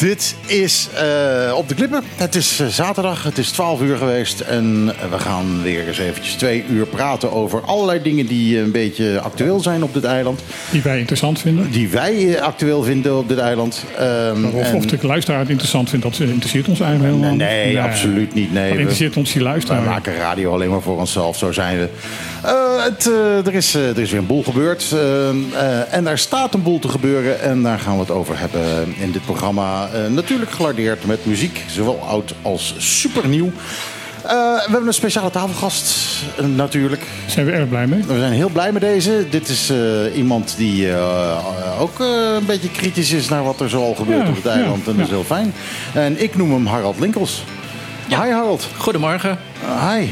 Dit is uh, op de klippen. Het is uh, zaterdag, het is 12 uur geweest. En we gaan weer eens eventjes twee uur praten over allerlei dingen die een beetje actueel zijn op dit eiland. Die wij interessant vinden. Die wij actueel vinden op dit eiland. Um, of, en... of de luisteraar het interessant vindt, dat interesseert ons eigenlijk helemaal nee, nee, nee, absoluut niet. Nee, Wat interesseert ons die luisteraar? Wij maken radio alleen maar voor onszelf, zo zijn we. Uh, het, er, is, er is weer een boel gebeurd. en er staat een boel te gebeuren. En daar gaan we het over hebben in dit programma. Uh, natuurlijk gelardeerd met muziek, zowel oud als supernieuw. Uh, we hebben een speciale tafelgast, uh, natuurlijk. Daar zijn we erg blij mee. We zijn heel blij met deze. Dit is uh, iemand die ook een beetje kritisch is naar wat er zoal gebeurt ja, op het eiland. Ja, en dat is heel fijn. En ik noem hem Harald Linkels. Ja. Hi Harald. Goedemorgen. hi.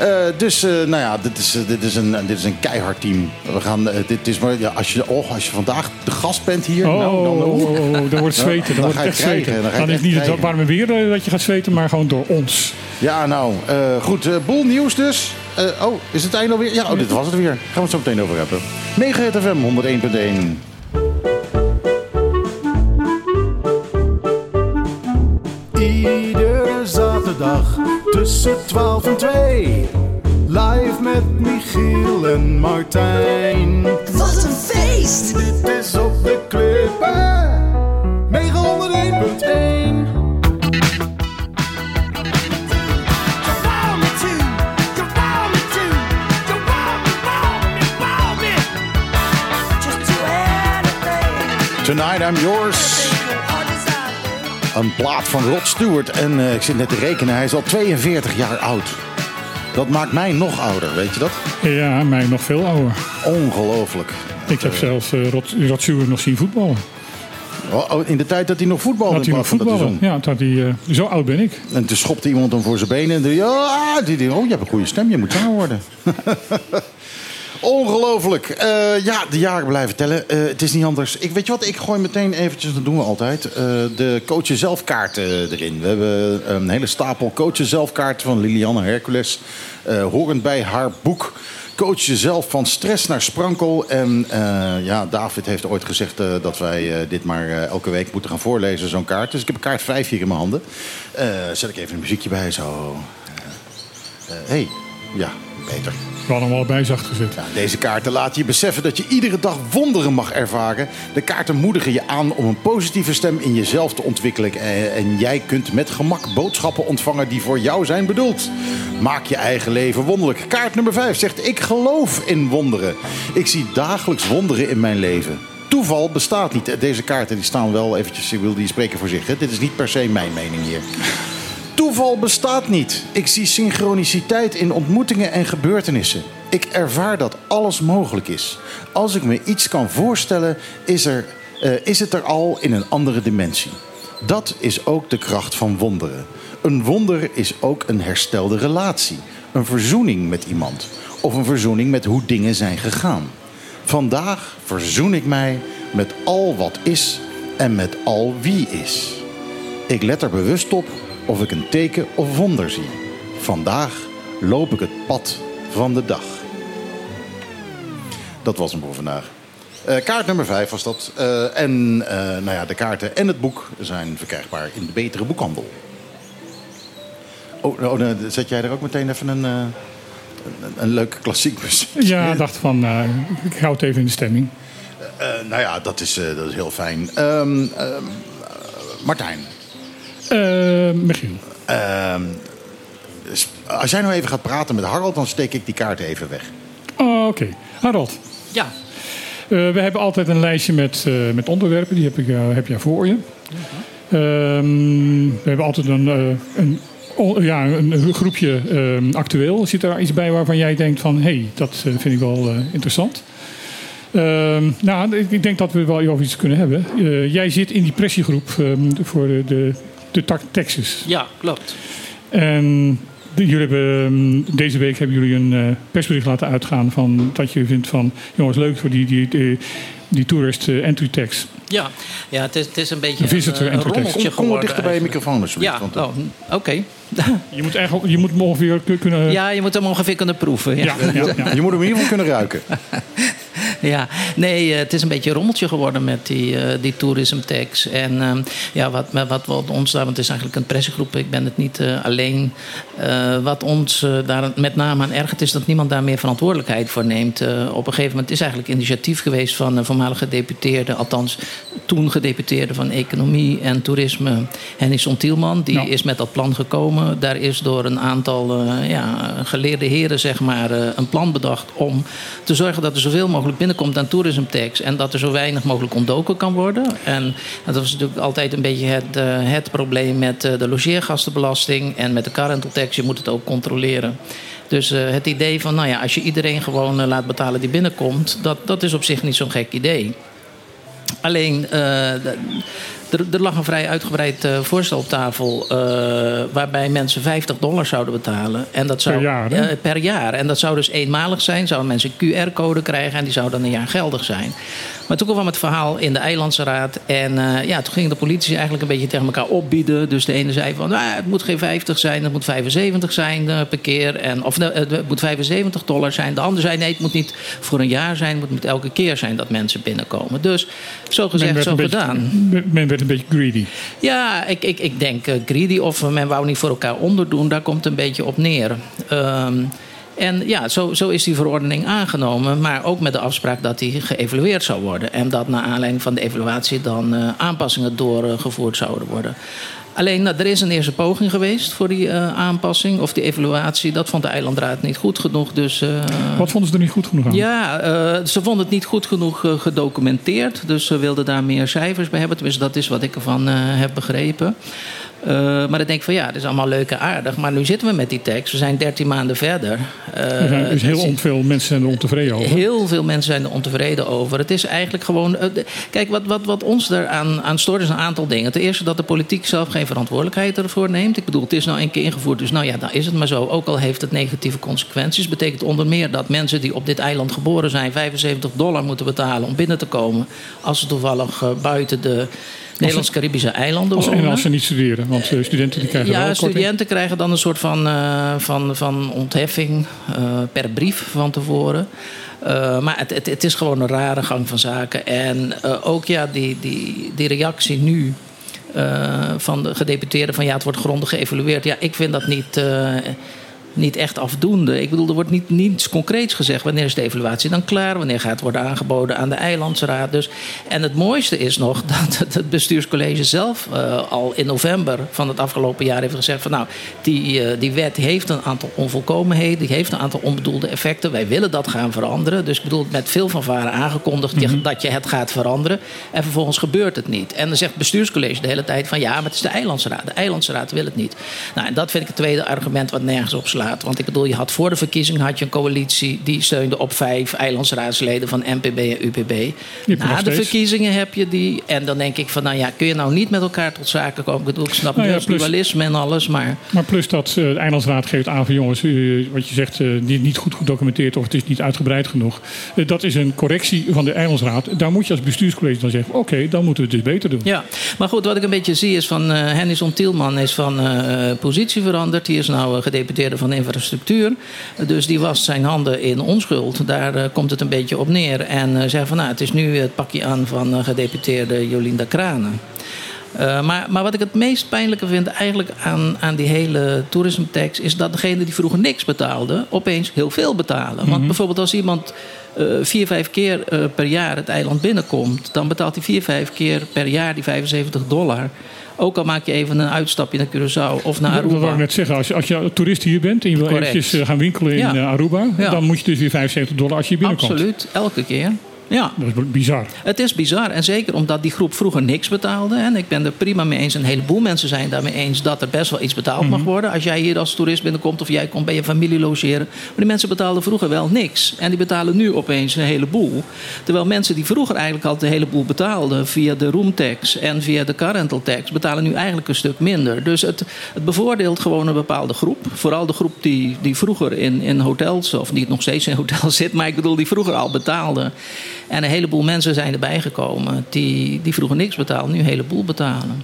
Uh, dus uh, nou ja, dit is, dit, is een, dit is een keihard team. We gaan, dit is maar, ja, als, je, oh, als je vandaag de gast bent hier, oh, nou, dan, oh, oh, oh, dan wordt het zweten. Dan, dan wordt het echt krijgen, zweten. Dan, dan is niet het warme weer dat je gaat zweten, maar gewoon door ons. Ja, nou, goed. boel nieuws dus. oh, is het einde alweer? Ja, oh, dit was het weer. Gaan we het zo meteen over hebben. Mega FM 101.1. Iedere zaterdag tussen 12 en 2. Live met Michiel en Martijn. Wat een feest! Dit is op de klippen. 901.1. Tonight I'm yours. Een plaat van Rod Stewart. En uh, ik zit net te rekenen, hij is al 42 jaar oud. Dat maakt mij nog ouder, weet je dat? Ja, mij nog veel ouder. Ongelooflijk. Ik heb zelfs uh, Rod, Rod Stewart nog zien voetballen. Oh, in de tijd dat hij nog voetbalde? Dat hij nog voetballen. Ja, dat hij, uh, zo oud ben ik. En toen schopte iemand hem voor zijn benen. En dacht, ja, die, die, oh, je hebt een goede stem, je moet zanger worden. Ongelooflijk. Uh, ja, de jaren blijven tellen. Uh, het is niet anders. Ik weet je wat, ik gooi meteen eventjes, dat doen we altijd, uh, de coachen zelfkaarten erin. We hebben een hele stapel coachen zelfkaarten van Lilianne Hercules. horend bij haar boek. Coach jezelf van stress naar sprankel. En ja, David heeft ooit gezegd dat wij dit maar elke week moeten gaan voorlezen, zo'n kaart. Dus ik heb een kaart vijf hier in mijn handen. zet ik even een muziekje bij, zo. Hé, hey. ja, beter. We hadden hem al bij zacht gezet. Ja, deze kaarten laten je beseffen dat je iedere dag wonderen mag ervaren. De kaarten moedigen je aan om een positieve stem in jezelf te ontwikkelen. En jij kunt met gemak boodschappen ontvangen die voor jou zijn bedoeld. Maak je eigen leven wonderlijk. Kaart nummer 5 zegt: Ik geloof in wonderen. Ik zie dagelijks wonderen in mijn leven. Toeval bestaat niet. Deze kaarten die staan wel eventjes, ik wil die spreken voor zich. Hè? Dit is niet per se mijn mening hier. Toeval bestaat niet. Ik zie synchroniciteit in ontmoetingen en gebeurtenissen. Ik ervaar dat alles mogelijk is. Als ik me iets kan voorstellen, is, er, uh, is het er al in een andere dimensie. Dat is ook de kracht van wonderen. Een wonder is ook een herstelde relatie. Een verzoening met iemand. Of een verzoening met hoe dingen zijn gegaan. Vandaag verzoen ik mij met al wat is en met al wie is. Ik let er bewust op of ik een teken of wonder zie. Vandaag loop ik het pad van de dag. Dat was hem voor vandaag. Uh, kaart nummer 5 was dat. Uh, en uh, nou ja, de kaarten en het boek zijn verkrijgbaar in de betere boekhandel. Oh, oh zet jij er ook meteen even een, een, een leuk klassiek muziek. Ja, ik dacht van, ik hou het even in de stemming. nou ja, dat is, dat is heel fijn. Um, Martijn. Uh, Michiel. Uh, als jij nou even gaat praten met Harold, dan steek ik die kaarten even weg. Oh, Oké. Okay. Harold. Ja. Uh, we hebben altijd een lijstje met, uh, met onderwerpen. Die heb, ik, uh, heb jij voor je. Um, we hebben altijd een, een, ja, een groepje ehm, actueel. Zit er iets bij waarvan jij denkt van... hé, hey, dat vind ik wel interessant. Uh, nou, ik denk dat we wel over iets kunnen hebben. Uh, jij zit in die pressiegroep voor de, de, Texas. Ja, klopt. En de, jullie hebben, deze week hebben jullie een uh, persbericht laten uitgaan van dat je vindt van jongens leuk voor die, die, die, die tourist uh, entry tax. Ja, ja het, is, het is een beetje een, visitor een, entry tax. Kom, kom wat dichter bij je microfoon alsjeblieft. Ja, oh, oké. Okay. je moet eigenlijk, je moet hem ongeveer kunnen. Ja, je moet hem ongeveer kunnen proeven. Ja. Ja, ja, ja. je moet hem in ieder geval kunnen ruiken. Ja, nee, eh, het is een beetje een rommeltje geworden met die, eh die tourism tax. En ehm, ja, wat, wat, wat ons daar, want het is eigenlijk een pressiegroep, ik ben het niet eh, alleen. Wat ons daar met name aan ergert, is dat niemand daar meer verantwoordelijkheid voor neemt. Op een gegeven moment is eigenlijk initiatief geweest van een voormalige gedeputeerde, althans toen gedeputeerde van Economie en Toerisme, Henny Tielman. Die is met dat plan gekomen. Daar is door een aantal ja, geleerde heren zeg maar, een plan bedacht om te zorgen dat er zoveel mogelijk binnenkomt aan tourism tax en dat er zo weinig mogelijk ontdoken kan worden. En dat was natuurlijk altijd een beetje het, eh, het probleem met eh, de logeergastenbelasting en met de car rental tax. Je moet het ook controleren. Dus eh, het idee van, nou ja, als je iedereen gewoon laat betalen die binnenkomt, dat, dat is op zich niet zo'n gek idee. Alleen, er, er lag een vrij uitgebreid eh, voorstel op tafel. eh, waarbij mensen 50 dollar zouden betalen. En dat zou, Per jaar, hè? eh, per jaar. En dat zou dus eenmalig zijn. Zouden mensen een QR-code krijgen en die zou dan een jaar geldig zijn. Maar toen kwam het verhaal in de Eilandse Raad. En eh, ja, toen gingen de politici eigenlijk een beetje tegen elkaar opbieden. Dus de ene zei van, nou, het moet geen 50 zijn, het moet 75 zijn eh, per keer. En, of eh, het moet 75 dollar zijn. De ander zei, nee, het moet niet voor een jaar zijn. Het moet elke keer zijn dat mensen binnenkomen. Dus zo gezegd, zo beetje, gedaan. men- men werd een beetje greedy. Ja, ik, ik, ik denk eh, greedy of men wou niet voor elkaar onderdoen. Daar komt het een beetje op neer. Ehm, en ja, zo, zo is die verordening aangenomen. Maar ook met de afspraak dat die geëvalueerd zou worden. En dat naar aanleiding van de evaluatie dan eh, aanpassingen doorgevoerd zouden worden. Alleen, nou, er is een eerste poging geweest voor die eh, aanpassing of die evaluatie. Dat vond de eilandraad niet goed genoeg. Dus eh, Wat vonden ze er niet goed genoeg aan? ja, ze vonden het niet goed genoeg gedocumenteerd. Dus ze wilden daar meer cijfers bij hebben. Tenminste, dat is wat ik ervan heb begrepen. Eh, maar dan denk ik van ja, dat is allemaal leuk en aardig. Maar nu zitten we met die tekst. We zijn 13 maanden verder. Eh, Er zijn dus heel veel mensen zijn er ontevreden over. Heel veel mensen zijn er ontevreden over. Het is eigenlijk gewoon. eh, de- Kijk, wat, wat, wat ons eraan aan stoort is een aantal dingen. Ten eerste dat de politiek zelf geen verantwoordelijkheid ervoor neemt. Ik bedoel, het is nou een keer ingevoerd, dus nou ja, dan is het maar zo. Ook al heeft het negatieve consequenties. Betekent onder meer dat mensen die op dit eiland geboren zijn 75 dollar moeten betalen om binnen te komen. Als ze toevallig eh, buiten de Nederlands-Caribische eilanden Als, en als ze niet studeren. Want eh, studenten die krijgen wel Ja, korting. studenten krijgen dan een soort van, eh, van, van ontheffing eh, per brief van tevoren. Maar het, het, het is gewoon een rare gang van zaken. En ook ja, die, die, die reactie nu van de gedeputeerden van ja, het wordt grondig geëvalueerd. Ja, ik vind dat niet. Niet echt afdoende. Ik bedoel, er wordt niet, niets concreets gezegd. Wanneer is de evaluatie dan klaar? Wanneer gaat het worden aangeboden aan de Eilandsraad? Dus, en het mooiste is nog dat het, bestuurscollege zelf eh, al in november van het afgelopen jaar heeft gezegd: van nou, die, eh, die wet heeft een aantal onvolkomenheden, die heeft een aantal onbedoelde effecten. Wij willen dat gaan veranderen. Dus ik bedoel, met veel fanfare aangekondigd je- dat je het gaat veranderen. En vervolgens gebeurt het niet. En dan zegt het bestuurscollege de hele tijd van ja, maar het is de Eilandsraad. De Eilandsraad wil het niet. Nou, en dat vind ik het tweede argument wat nergens op slaat. Want ik bedoel, je had voor de verkiezing had je een coalitie die steunde op vijf eilandsraadsleden van NPB en UPB. Na de verkiezingen heb je die. En dan denk ik van, nou ja, kun je nou niet met elkaar tot zaken komen? Ik bedoel, ik snap Nou ja, plus- dualisme en alles, maar. Maar plus dat eh, de Eilandsraad geeft aan van jongens, wat je zegt, eh, niet, niet goed gedocumenteerd of het is niet uitgebreid genoeg. Eh, dat is een correctie van de Eilandsraad. Daar moet je als bestuurscollege dan zeggen, oké, dan moeten we het dus beter doen. Ja, maar goed, wat ik een beetje zie is van Hennison Tielman is van positie veranderd. Die is nou gedeputeerde van infrastructuur. Dus die wast zijn handen in onschuld. Daar eh, komt het een beetje op neer. En eh zegt van nou, het is nu het pakje aan van eh, gedeputeerde Jolinda Kranen. Uh, maar, maar wat ik het meest pijnlijke vind eigenlijk aan, aan die hele toerismetax... is dat degene die vroeger niks betaalde, opeens heel veel betalen. Want bijvoorbeeld als iemand uh, vier, vijf keer uh, per jaar het eiland binnenkomt... dan betaalt hij vier, vijf keer per jaar die 75 dollar... Ook al maak je even een uitstapje naar Curaçao of naar Aruba. Dat wil ik net zeggen. Als je, als je toerist hier bent en je wil eventjes uh, gaan winkelen in Ja. Aruba... Dan moet je dus weer 75 dollar als je binnenkomt. Absoluut, elke keer. Ja. Dat is bizar. Het is bizar. En zeker omdat die groep vroeger niks betaalde. En ik ben er prima mee eens. Een heleboel mensen zijn daarmee eens dat er best wel iets betaald Mhm. mag worden. Als jij hier als toerist binnenkomt of jij komt bij je familie logeren. Maar die mensen betaalden vroeger wel niks. En die betalen nu opeens een heleboel. Terwijl mensen die vroeger eigenlijk al een heleboel betaalden via de roomtax en via de car rental tax, betalen nu eigenlijk een stuk minder. Dus het, het bevoordeelt gewoon een bepaalde groep. Vooral de groep die, die vroeger in, in hotels, of niet nog steeds in hotels zit, maar ik bedoel die vroeger al betaalde. En een heleboel mensen zijn erbij gekomen die, die vroeger niks betaalden, nu een heleboel betalen.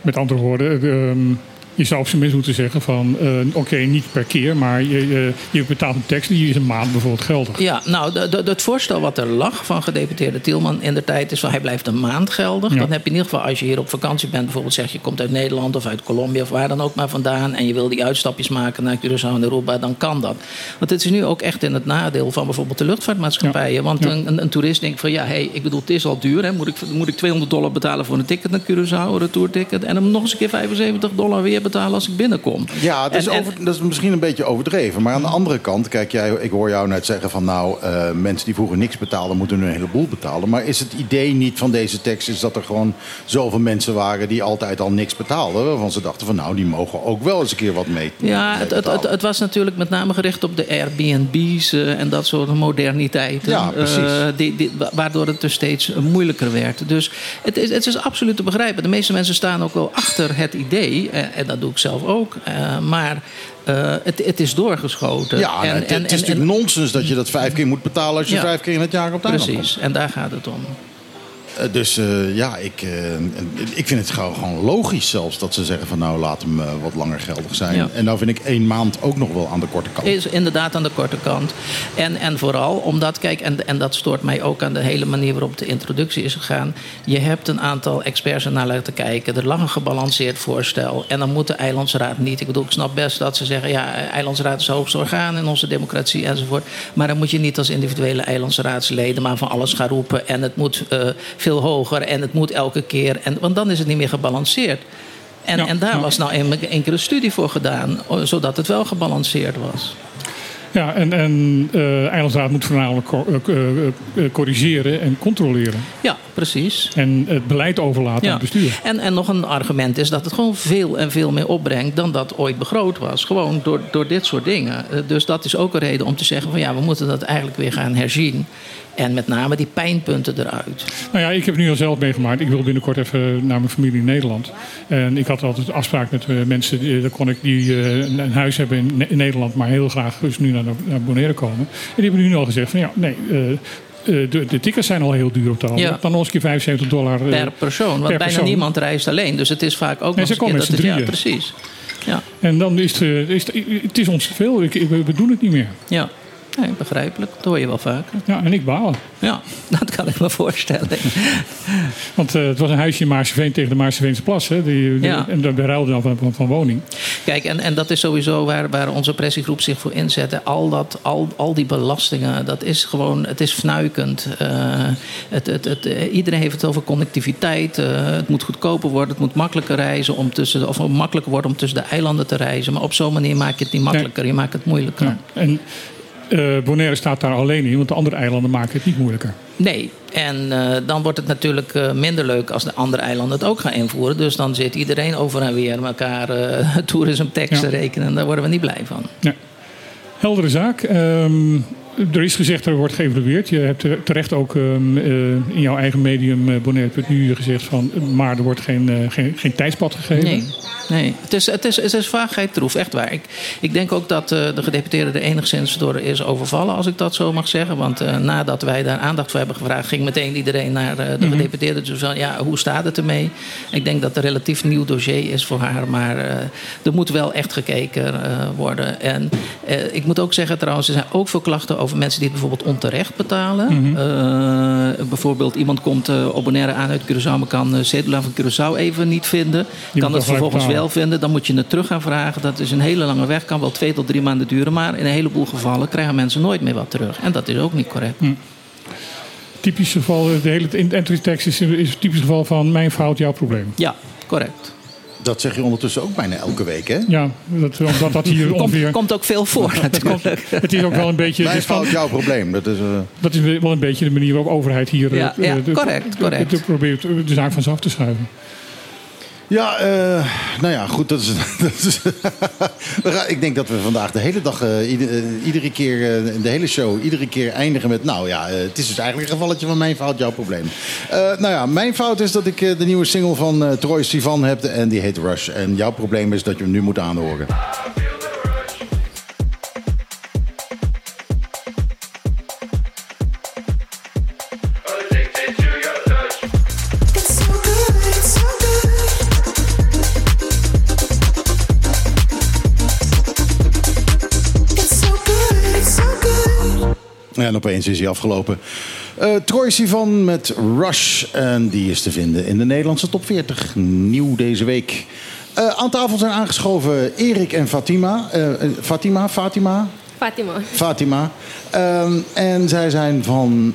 Met andere woorden, ehm, Je zou op zijn minst moeten zeggen van, eh, oké, niet per keer, maar je, je, je betaalt een tekst die is een maand bijvoorbeeld geldig. Ja, nou, het voorstel wat er lag van gedeputeerde Tielman in de tijd is van hij blijft een maand geldig. Ja. Dan heb je in ieder geval, als je hier op vakantie bent, bijvoorbeeld zeg je komt uit Nederland of uit Colombia of waar dan ook maar vandaan. En je wil die uitstapjes maken naar Curaçao en Aruba, dan kan dat. Want het is nu ook echt in het nadeel van bijvoorbeeld de luchtvaartmaatschappijen. Ja. Want Ja. een, een, een toerist denkt van ja, hey, ik bedoel, het is al duur. Hè? Moet, ik, moet ik 200 dollar betalen voor een ticket naar Curaçao, een retourticket. En dan nog eens een keer 75 dollar weer betalen als ik binnenkom. Ja, het is En- en- over, dat is misschien een beetje overdreven. Maar aan de andere kant, kijk, jij, ik hoor jou net zeggen van... nou, eh, mensen die vroeger niks betaalden, moeten nu een heleboel betalen. Maar is het idee niet van deze tekst... is dat er gewoon zoveel mensen waren die altijd al niks betaalden... waarvan ze dachten van nou, die mogen ook wel eens een keer wat mee Ja, mee het, het, het, was natuurlijk met name gericht op de Airbnb's eh, en dat soort moderniteiten. Ja, precies. eh, die, die, wa- waardoor het dus steeds moeilijker werd. Dus het is, het is absoluut te begrijpen. De meeste mensen staan ook wel achter het idee. en dat doe ik zelf ook. eh, maar eh, het, het is doorgeschoten. Ja, En- het, en- het is en- natuurlijk nonsens dat je dat vijf keer moet betalen... als je Ja. vijf keer in het jaar op de komt. Precies, en daar gaat het om. Eh, dus eh, ja, ik, eh, ik vind het gewoon, logisch zelfs dat ze zeggen van nou laat hem wat langer geldig zijn. Ja. En nou vind ik één maand ook nog wel aan de korte kant. Is inderdaad aan de korte kant. En, en vooral omdat, kijk, en, en dat stoort mij ook aan de hele manier waarop de introductie is gegaan. Je hebt een aantal experts er naar laten kijken. Er lag een gebalanceerd voorstel. En dan moet de Eilandsraad niet. Ik bedoel, ik snap best dat ze zeggen: ja, Eilandsraad is het hoogste orgaan in onze democratie enzovoort. Maar dan moet je niet als individuele Eilandsraadsleden maar van alles gaan roepen. En het moet veel hoger en het moet elke keer. En, want dan is het niet meer gebalanceerd. En, Ja, en daar ja. was nou een enkele studie voor gedaan, zodat het wel gebalanceerd was. Ja, en, en eh Eilandsraad moet voornamelijk co- eh, eh, corrigeren en controleren. Ja, precies. En het beleid overlaten aan het bestuur. En, en nog een argument is dat het gewoon veel en veel meer opbrengt dan dat ooit begroot was. Gewoon door, door dit soort dingen. Dus dat is ook een reden om te zeggen van ja, we moeten dat eigenlijk weer gaan herzien. En met name die pijnpunteren eruit. Nou ja, ik heb nu al zelf meegemaakt. Ik wil binnenkort even naar mijn familie in Nederland. En ik had altijd afspraak met eh, mensen die, daar kon ik, die eh, een huis hebben in, Ne- in Nederland, maar heel graag dus nu naar, naar Bonaire komen. En die hebben nu al gezegd van ja, nee. eh, eh, de, de tickets zijn al heel duur op de hand. Ja. Dan nog eens een keer 75 dollar. eh, Per persoon. Want per bijna persoon. niemand reist alleen. Dus het is vaak ook Nee, nog een dat het, Ja, precies. Ja, En dan is het, eh, is het, het is ons te veel. Ik, ik- we, we doen het niet meer. ja. Nee, begrijpelijk. Dat hoor je wel vaker. Ja, en ik baal. Ja, dat kan ik me voorstellen. Want eh, het was een huisje in Maarseveen tegen de Maarseveense plas. Hè, die, die- Ja. En we ruilden dan van, van, van woning. Kijk, en, en dat is sowieso waar, waar onze pressiegroep zich voor inzet. Al, dat, al, al die belastingen, dat is gewoon, het is fnuikend. Eh, het, het, het, eh, iedereen heeft het over connectiviteit. Het moet goedkoper worden, het moet makkelijker reizen om tussen, of makkelijker worden om tussen de eilanden te reizen. Maar op zo'n manier maak je het niet makkelijker, je maakt het moeilijker. Ja. En eh, Bonaire staat daar alleen in, want de andere eilanden maken het niet moeilijker. Nee, en eh, dan wordt het natuurlijk eh, minder leuk als de andere eilanden het ook gaan invoeren. Dus dan zit iedereen over en weer elkaar eh toerismtekst te rekenen. En daar worden we niet blij van. Ja. Heldere zaak. Ehm, er is gezegd er wordt geëvalueerd. Je hebt er- terecht ook ehm, eh, in jouw eigen medium uh, Bonaire.nu gezegd van... maar er wordt geen, eh, geen, geen tijdspad gegeven. Nee, nee. Het, is, het, is, het is vaagheid troef, echt waar. Ik, ik denk ook dat eh, de gedeputeerde er enigszins door is overvallen, als ik dat zo mag zeggen. Want eh, nadat wij daar aandacht voor hebben gevraagd, ging meteen iedereen naar eh, de gedeputeerde. Dus van, ja, hoe staat het ermee? Ik denk dat het een relatief nieuw dossier is voor haar, maar eh, er moet wel echt gekeken eh, worden. En eh, ik moet ook zeggen trouwens, er zijn ook veel klachten over mensen die het bijvoorbeeld onterecht betalen. Eh, bijvoorbeeld iemand komt eh op Bonaire aan uit Curaçao, maar kan uh, Cedula van Curaçao even niet vinden. kan het vervolgens wel vinden, dan moet je het terug gaan vragen. Dat is een hele lange weg, kan wel twee tot drie maanden duren. Maar in een heleboel gevallen krijgen mensen nooit meer wat terug. En dat is ook niet correct. Typisch geval, de hele entry text is, is een typisch geval van mijn fout, jouw probleem. Ja, correct. Dat zeg je ondertussen ook bijna elke week, hè? Ja, dat, omdat dat hier ongeveer... Komt, komt ook veel voor natuurlijk. Het is ook wel een beetje... Mijn van- fout, jouw probleem. Dat is, eh, dat is wel een beetje de manier waarop overheid hier... Ja, eh, ja, de- correct, de- correct. de- probeert de zaak van zich af te schuiven. Ja, eh, nou ja, goed. Dat is, ik denk dat we vandaag de hele dag, eh, eh, iedere keer, de hele show, iedere keer eindigen met... Nou ja, het is dus eigenlijk een gevalletje van mijn fout, jouw probleem. Nou ja, mijn fout is dat ik de nieuwe single van Troy Sivan heb en die heet Rush. En jouw probleem is dat je hem nu moet aanhoren. En opeens is hij afgelopen. Uh, Troy Sivan met Rush. En die is te vinden in de Nederlandse top 40. Nieuw deze week. Uh, aan tafel zijn aangeschoven Erik en Fatima. Uh, Fatima, Fatima? Fatima. Fatima. Uh, en zij zijn van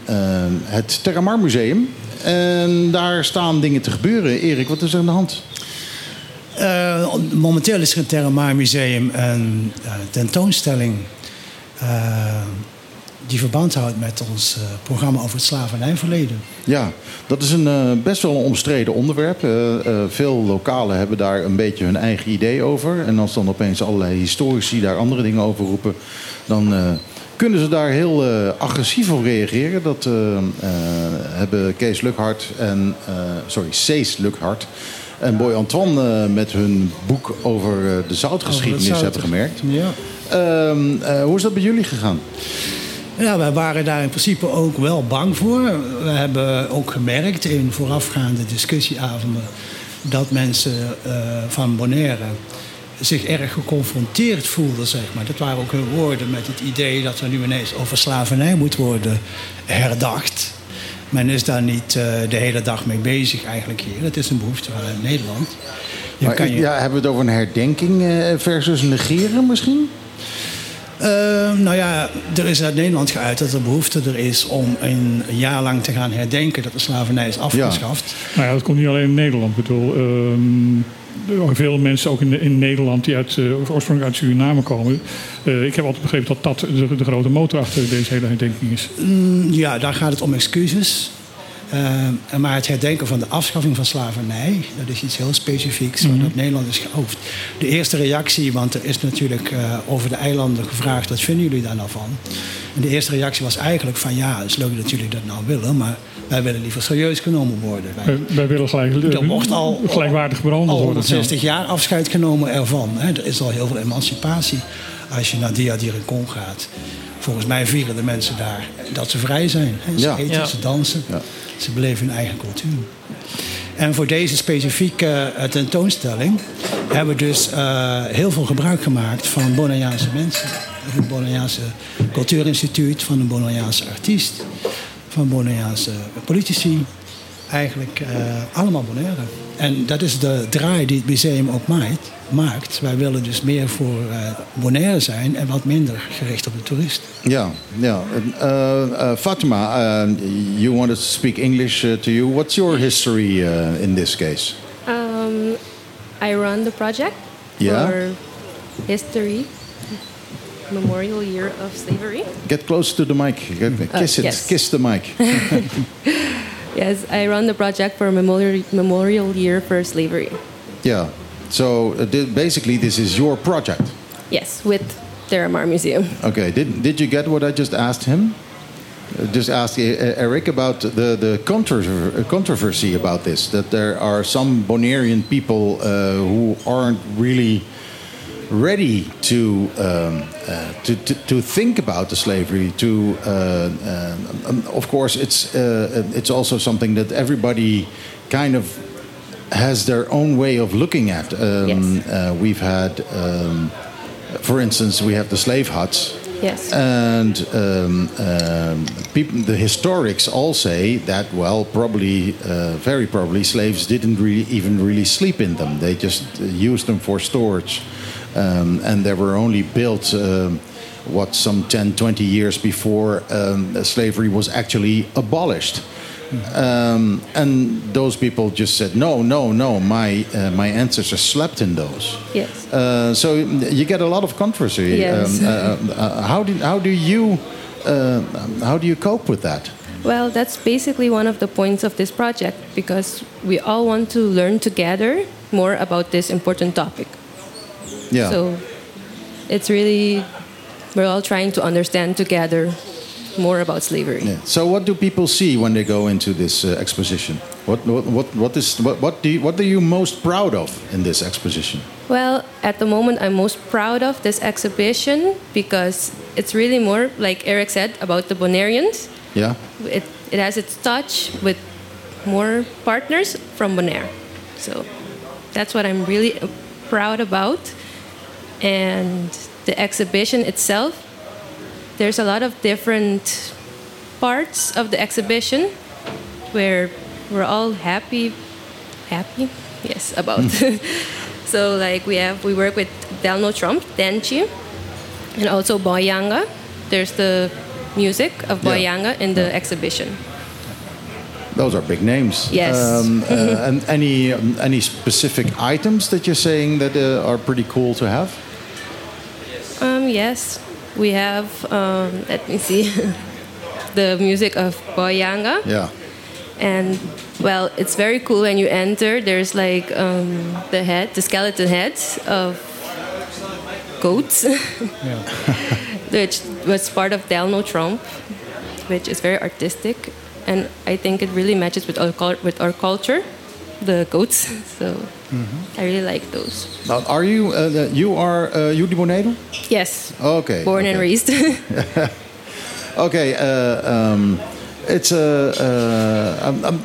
het Terramar Museum. En daar staan dingen te gebeuren. Erik, wat is er aan de hand? momenteel is er in het Terramar Museum een tentoonstelling die verband houdt met ons uh, programma over het slavernijverleden. Ja, dat is een, uh, best wel een omstreden onderwerp. Uh, veel lokalen hebben daar een beetje hun eigen idee over. En als dan opeens allerlei historici daar andere dingen over roepen, dan kunnen ze daar heel agressief op reageren. Dat hebben Kees Lukhart en, sorry, Cees Lukhart en Boy Antoine met hun boek over de zoutgeschiedenis zout. hebben gemerkt. Ja. Ehm, hoe is dat bij jullie gegaan? Ja, wij waren daar in principe ook wel bang voor. We hebben ook gemerkt in voorafgaande discussieavonden dat mensen uh, van Bonaire zich erg geconfronteerd voelden, zeg maar. Dat waren ook hun woorden met het idee dat er nu ineens over slavernij moet worden herdacht. Men is daar niet uh, de hele dag mee bezig eigenlijk hier. Het is een behoefte van Nederland. Je maar, je... ja, hebben we het over een herdenking versus negeren misschien? Uh, nou ja, er is uit Nederland geuit dat er behoefte er is om een jaar lang te gaan herdenken dat de slavernij is afgeschaft. Ja. Nou ja, dat komt niet alleen in Nederland. Ik bedoel, uh, veel mensen ook in, in Nederland die uit, uh, oorspronkelijk uit Suriname komen. Uh, ik heb altijd begrepen dat dat de, de, grote motor achter deze hele herdenking is. Mm, ja, daar gaat het om excuses. Uh, maar het herdenken van de afschaffing van slavernij, dat is iets heel specifieks mm -hmm. wat Nederland is gehoofd. De eerste reactie, want er is natuurlijk uh, over de eilanden gevraagd, wat vinden jullie daar nou van? En de eerste reactie was eigenlijk van ja, het is leuk dat jullie dat nou willen, maar wij willen liever serieus genomen worden. Wij, wij willen gelijk, er mocht al, gelijkwaardig behandeld worden. 160 jaar afscheid genomen ervan. Hè. Er is al heel veel emancipatie als je naar Dia Con gaat. Volgens mij vieren de mensen daar dat ze vrij zijn. Hè. Ze ja. eten, ja. ze dansen. Ja. Ze beleven hun eigen cultuur. En voor deze specifieke uh, tentoonstelling hebben we dus uh, heel veel gebruik gemaakt van Bonaireaanse mensen. Het Bonaireaanse Cultuurinstituut, van een Bonaireaanse artiest, van Bonaireaanse politici. Eigenlijk uh, allemaal Bonaire. En dat is de draai die het museum ook maakt. maakt. Wij willen dus meer voor uh, Bonaire zijn en wat minder gericht op de toerist. Ja, ja. Uh, uh, Fatima, you wanted to speak English to you. What's your history in this case? Um, I run the project yeah. for history. Memorial Year of Slavery. Get close to the mic. Kiss it. yes. Kiss the mic. Yes, I run the project for Memorial, Memorial Year for Slavery. Yeah. So uh, basically, this is your project. Yes, with Deramar Museum. Okay. Did Did you get what I just asked him? Uh, just ask uh, Eric about the the controversy, controversy about this. That there are some Bonairean people uh, who aren't really ready to, um, uh, to, to, to, think about the slavery. To uh, um, of course, it's uh, it's also something that everybody kind of has their own way of looking at. Um, yes. Uh, we've had, um, for instance, we have the slave huts. Yes. And um, um, people, the historics all say that, well, probably, uh, very probably, slaves didn't really even really sleep in them. They just uh, used them for storage. Um, and they were only built, um, what, some 10, 20 years before um, slavery was actually abolished. Um, and those people just said, no, no, no, my, uh, my ancestors slept in those. Yes. Uh, so you get a lot of controversy. Yes. Um, uh, uh, how, do, how, do you, uh, how do you cope with that? Well, that's basically one of the points of this project because we all want to learn together more about this important topic. Yeah. So it's really, we're all trying to understand together more about slavery. Yeah. So what do people see when they go into this uh, exposition? What, what, what, what, is, what, what, do you, what are you most proud of in this exposition? Well, at the moment, I'm most proud of this exhibition because it's really more, like Eric said, about the Bonaireans. Yeah. It, it has its touch with more partners from Bonaire. So that's what I'm really proud about. And the exhibition itself there's a lot of different parts of the exhibition where we're all happy, happy, yes, about. so like we have, we work with Delno Trump, Denchi, and also Boyanga. There's the music of Yeah. Boyanga in the exhibition. Those are big names. Yes. Um, uh, and any um, any specific items that you're saying that uh, are pretty cool to have? Yes, we have. Um, let me see, the music of Boyanga, Yeah. and well, it's very cool when you enter. There's like um, the head, the skeleton heads of goats, which was part of Delno Trump, which is very artistic, and I think it really matches with our with our culture, the goats. So I really like those. Now, are you uh, the- you are uh, Judy Bonedel? Yes, Okay. born and raised. Okay. Uh, um, it's a. uh, um, um,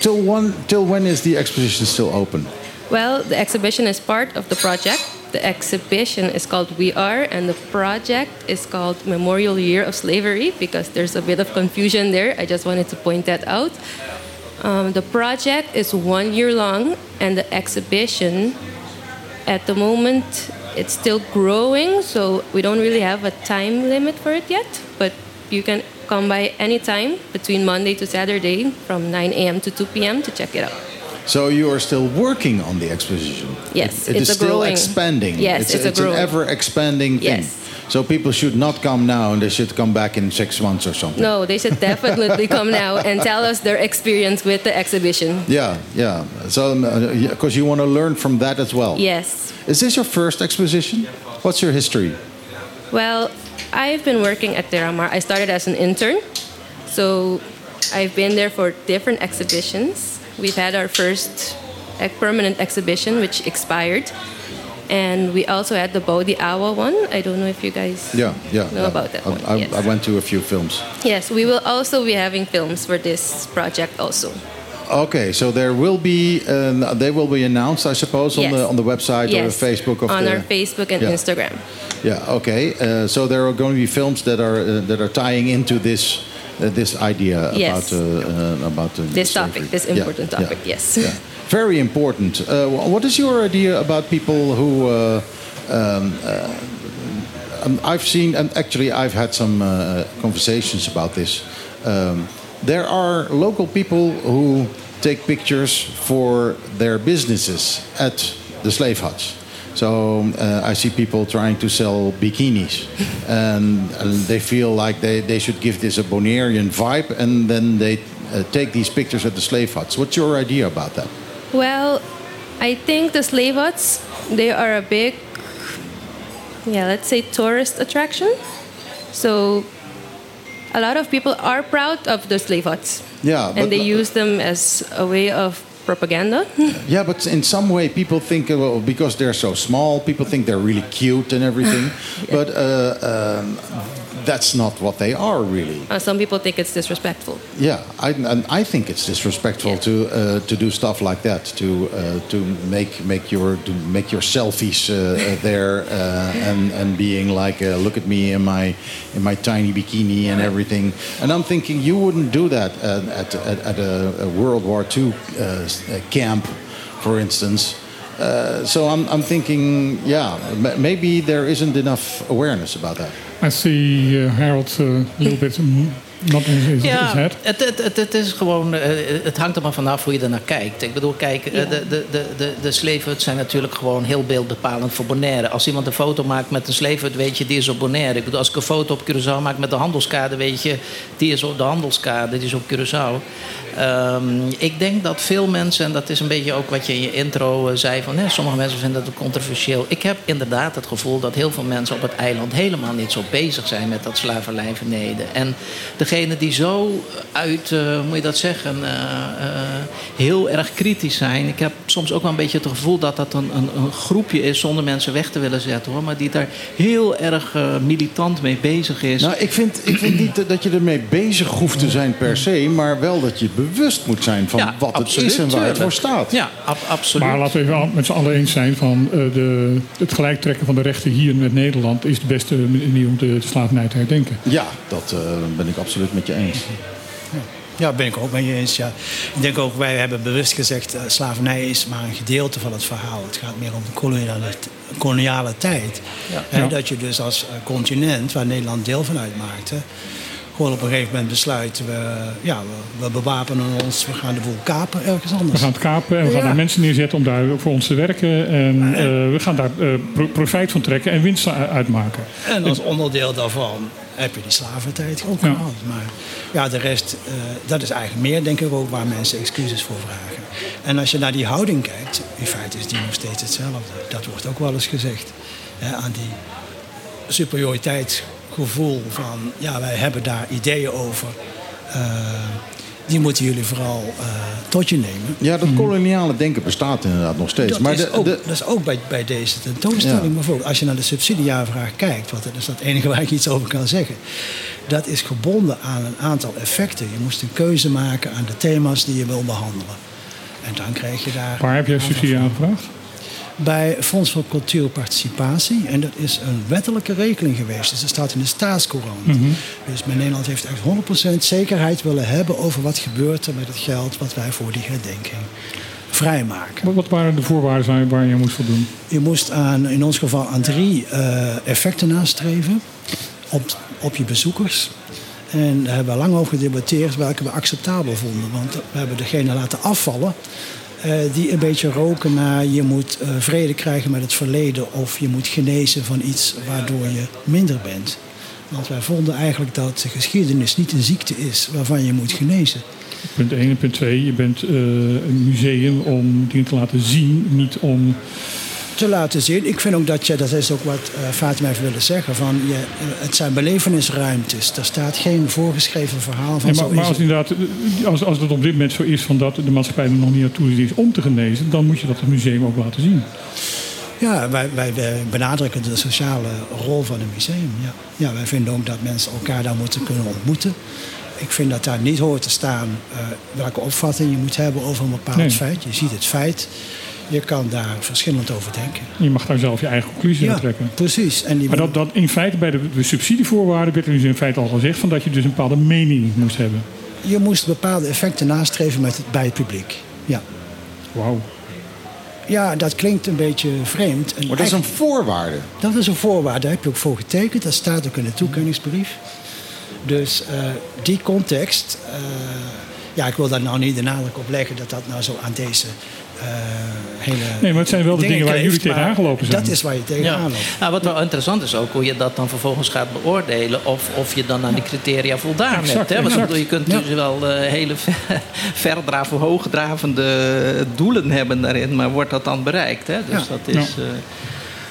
till one till when is the exposition still open? Well, the exhibition is part of the project. The exhibition is called We Are, and the project is called Memorial Year of Slavery because there's a bit of confusion there. I just wanted to point that out. Um, the project is one year long, and the exhibition, at the moment, it's still growing, so we don't really have a time limit for it yet. But you can come by anytime between Monday to Saturday from 9 a.m. to 2 p.m. to check it out. So you are still working on the exposition. Yes, It- it it's is a still growing- expanding. Yes, it's, it's a it's an ever expanding thing. Yes. So people should not come now, and they should come back in six months or something. No, they should definitely come now and tell us their experience with the exhibition. Yeah, yeah. So because you want to learn from that as well. Yes. Is this your first exposition? What's your history? Well, I've been working at Terramar. I started as an intern. So I've been there for different exhibitions. We've had our first eh, permanent exhibition, which expired. And we also had the Bodhi Awa one. I don't know if you guys Yeah, yeah. know yeah. about that I, one. I, yes. I went to a few films. yes, we will also be having films for this project also. Okay, so there will be uh, they will be announced, I suppose, on Yes. the on the website or yes, the Facebook of on the. our Facebook and Yeah. Instagram. Yeah. Okay. Uh, so there are going to be films that are uh, that are tying into this uh, this idea Yes. about uh, uh, about uh, This slavery. topic, this important yeah, topic, yes. Very important. Uh, what is your idea about people who? Uh, um, uh, um, I've seen, and actually, I've had some uh, conversations about this. Um, there are local people who take pictures for their businesses at the slave huts. So uh, I see people trying to sell bikinis, and, and they feel like they, they should give this a Bonairean vibe, and then they uh, take these pictures at the slave huts. What's your idea about that? Well, I think the slave huts, they are a big, yeah, let's say tourist attraction. So a lot of people are proud of the slave huts. Yeah, And they use them as a way of propaganda. Yeah, but in some way, people think uh, well, because they're so small, people think they're really cute and everything. But uh, um, that's not what they are really. Uh, some people think it's disrespectful. Yeah, I, and I think it's disrespectful to uh, to do stuff like that. To uh, to make make your to make your selfies uh, uh, there uh, and and being like, uh, look at me in my in my tiny bikini and everything. And I'm thinking you wouldn't do that at at, at a, World War II camp, for instance. Uh, so I'm, I'm thinking, yeah, maybe there isn't enough awareness about that. I see uh, Harold uh, a little bit not in his, his Ja, head. het, het, het, het is gewoon, eh, het hangt er maar vanaf hoe je er naar kijkt. Ik bedoel, kijk, eh, Ja. de, de, de, de, zijn natuurlijk gewoon heel beeldbepalend voor Bonaire. Als iemand een foto maakt met een sleefhut, weet je, die is op Bonaire. Ik bedoel, als ik een foto op Curaçao maak met de handelskade, weet je, die is op de handelskade, die is op Curaçao. Ehm, ik denk dat veel mensen, en dat is een beetje ook wat je in je intro eh, zei, van hè, sommige mensen vinden het controversieel. Ik heb inderdaad het gevoel dat heel veel mensen op het eiland helemaal niet zo bezig zijn met dat slavernij verleden. En degene die zo uit, uh, moet je dat zeggen, uh, heel erg kritisch zijn. Ik heb soms ook wel een beetje het gevoel dat dat een, een, een groepje is zonder mensen weg te willen zetten hoor. Maar die daar heel erg militant mee bezig is. Nou, ik vind, ik vind niet dat je ermee bezig hoeft te zijn per se, maar wel dat je bewust moet zijn van ja, wat absoluut, het is en waar het voor staat. Ja, ab absoluut. Maar laten we even met z'n allen eens zijn van de, het gelijktrekken van de rechten hier met Nederland is de beste manier om de slavernij te herdenken. Ja, dat ben ik absoluut met je eens. Ja, ben ik ook met je eens. Ja. Ik denk ook, wij hebben bewust gezegd... Uh, slavernij is maar een gedeelte van het verhaal. Het gaat meer om de koloniale, koloniale tijd. Ja. Ja. Dat je dus als continent, waar Nederland deel van uitmaakte... gewoon op een gegeven moment besluit... we, ja, we, we bewapenen ons, we gaan de boel kapen ergens anders. We gaan het kapen en we gaan er mensen neerzetten om daar voor ons te werken. En uh, we gaan daar profijt van trekken en winst uitmaken. En als onderdeel daarvan heb je die slaventijd ook gehad. Maar ja, de rest, uh, dat is eigenlijk meer, denk ik ook, waar mensen excuses voor vragen. En als je naar die houding kijkt, in feite is die nog steeds hetzelfde. Dat wordt ook wel eens gezegd. Hè, aan die superioriteitsgevoel van, ja, wij hebben daar ideeën over. Uh, die moeten jullie vooral uh, tot je nemen. Ja, dat koloniale denken bestaat inderdaad nog steeds. Dat, maar is, de, ook, de... dat is ook bij, bij deze tentoonstelling. Ja. Bijvoorbeeld als je naar de subsidiejaarvraag kijkt... want dat is het enige waar ik iets over kan zeggen... dat is gebonden aan een aantal effecten. Je moest een keuze maken aan de thema's die je wil behandelen. En dan krijg je daar... Waar heb je subsidie aangevraagd? Bij Fonds voor Cultuurparticipatie. En dat is een wettelijke regeling geweest. Dus dat staat in de staatscourant. Mhm. Dus mijn Nederland heeft echt 100% zekerheid willen hebben over wat gebeurt er met het geld wat wij voor die herdenking vrijmaken. Wat, wat waren de voorwaarden waar je moest voldoen? Je moest aan, in ons geval aan drie uh, effecten nastreven op, op je bezoekers. En daar hebben we lang over gedebatteerd welke we acceptabel vonden. Want we hebben degene laten afvallen uh, die een beetje roken naar je moet uh, vrede krijgen met het verleden of je moet genezen van iets waardoor je minder bent. Want wij vonden eigenlijk dat de geschiedenis niet een ziekte is waarvan je moet genezen. Punt 1 en punt 2, je bent uh, een museum om dingen te laten zien, niet om te laten zien. Ik vind ook dat je, dat is ook wat uh, Fatima heeft willen zeggen, van je, het zijn belevenisruimtes. Er staat geen voorgeschreven verhaal van. Maar, maar als, inderdaad, als, als het op dit moment zo is van dat de maatschappij er nog niet naartoe is om te genezen, dan moet je dat het museum ook laten zien. Ja, wij, wij, wij benadrukken de sociale rol van een museum. Ja. ja, wij vinden ook dat mensen elkaar daar moeten kunnen ontmoeten. Ik vind dat daar niet hoort te staan uh, welke opvatting je moet hebben over een bepaald nee. feit. Je ziet het feit. Je kan daar verschillend over denken. Je mag daar zelf je eigen conclusie ja, aan trekken. Precies. En die maar dat, dat in feite bij de, de subsidievoorwaarden werd er dus in feite al gezegd van dat je dus een bepaalde mening moest hebben. Je moest bepaalde effecten nastreven met het, bij het publiek. Ja. Wauw. Ja, dat klinkt een beetje vreemd. En maar dat is een voorwaarde. Dat is een voorwaarde. Daar heb je ook voor getekend. Dat staat ook in de toekenningsbrief. Dus uh, die context. Uh, ja, ik wil daar nou niet de nadruk op leggen dat dat nou zo aan deze hele. Nee, maar het zijn wel de dingen, waar jullie tegenaan gelopen zijn. Dat is waar je tegenaan ja. loopt. Nou, wat wel interessant is ook hoe je dat dan vervolgens gaat beoordelen. Of, of je dan aan die criteria voldaan exact, hebt. Hè? Want exact. je kunt dus wel uh, hele ver, verdraven, hoogdravende doelen hebben daarin. Maar wordt dat dan bereikt? Hè? Dus dat is. Uh,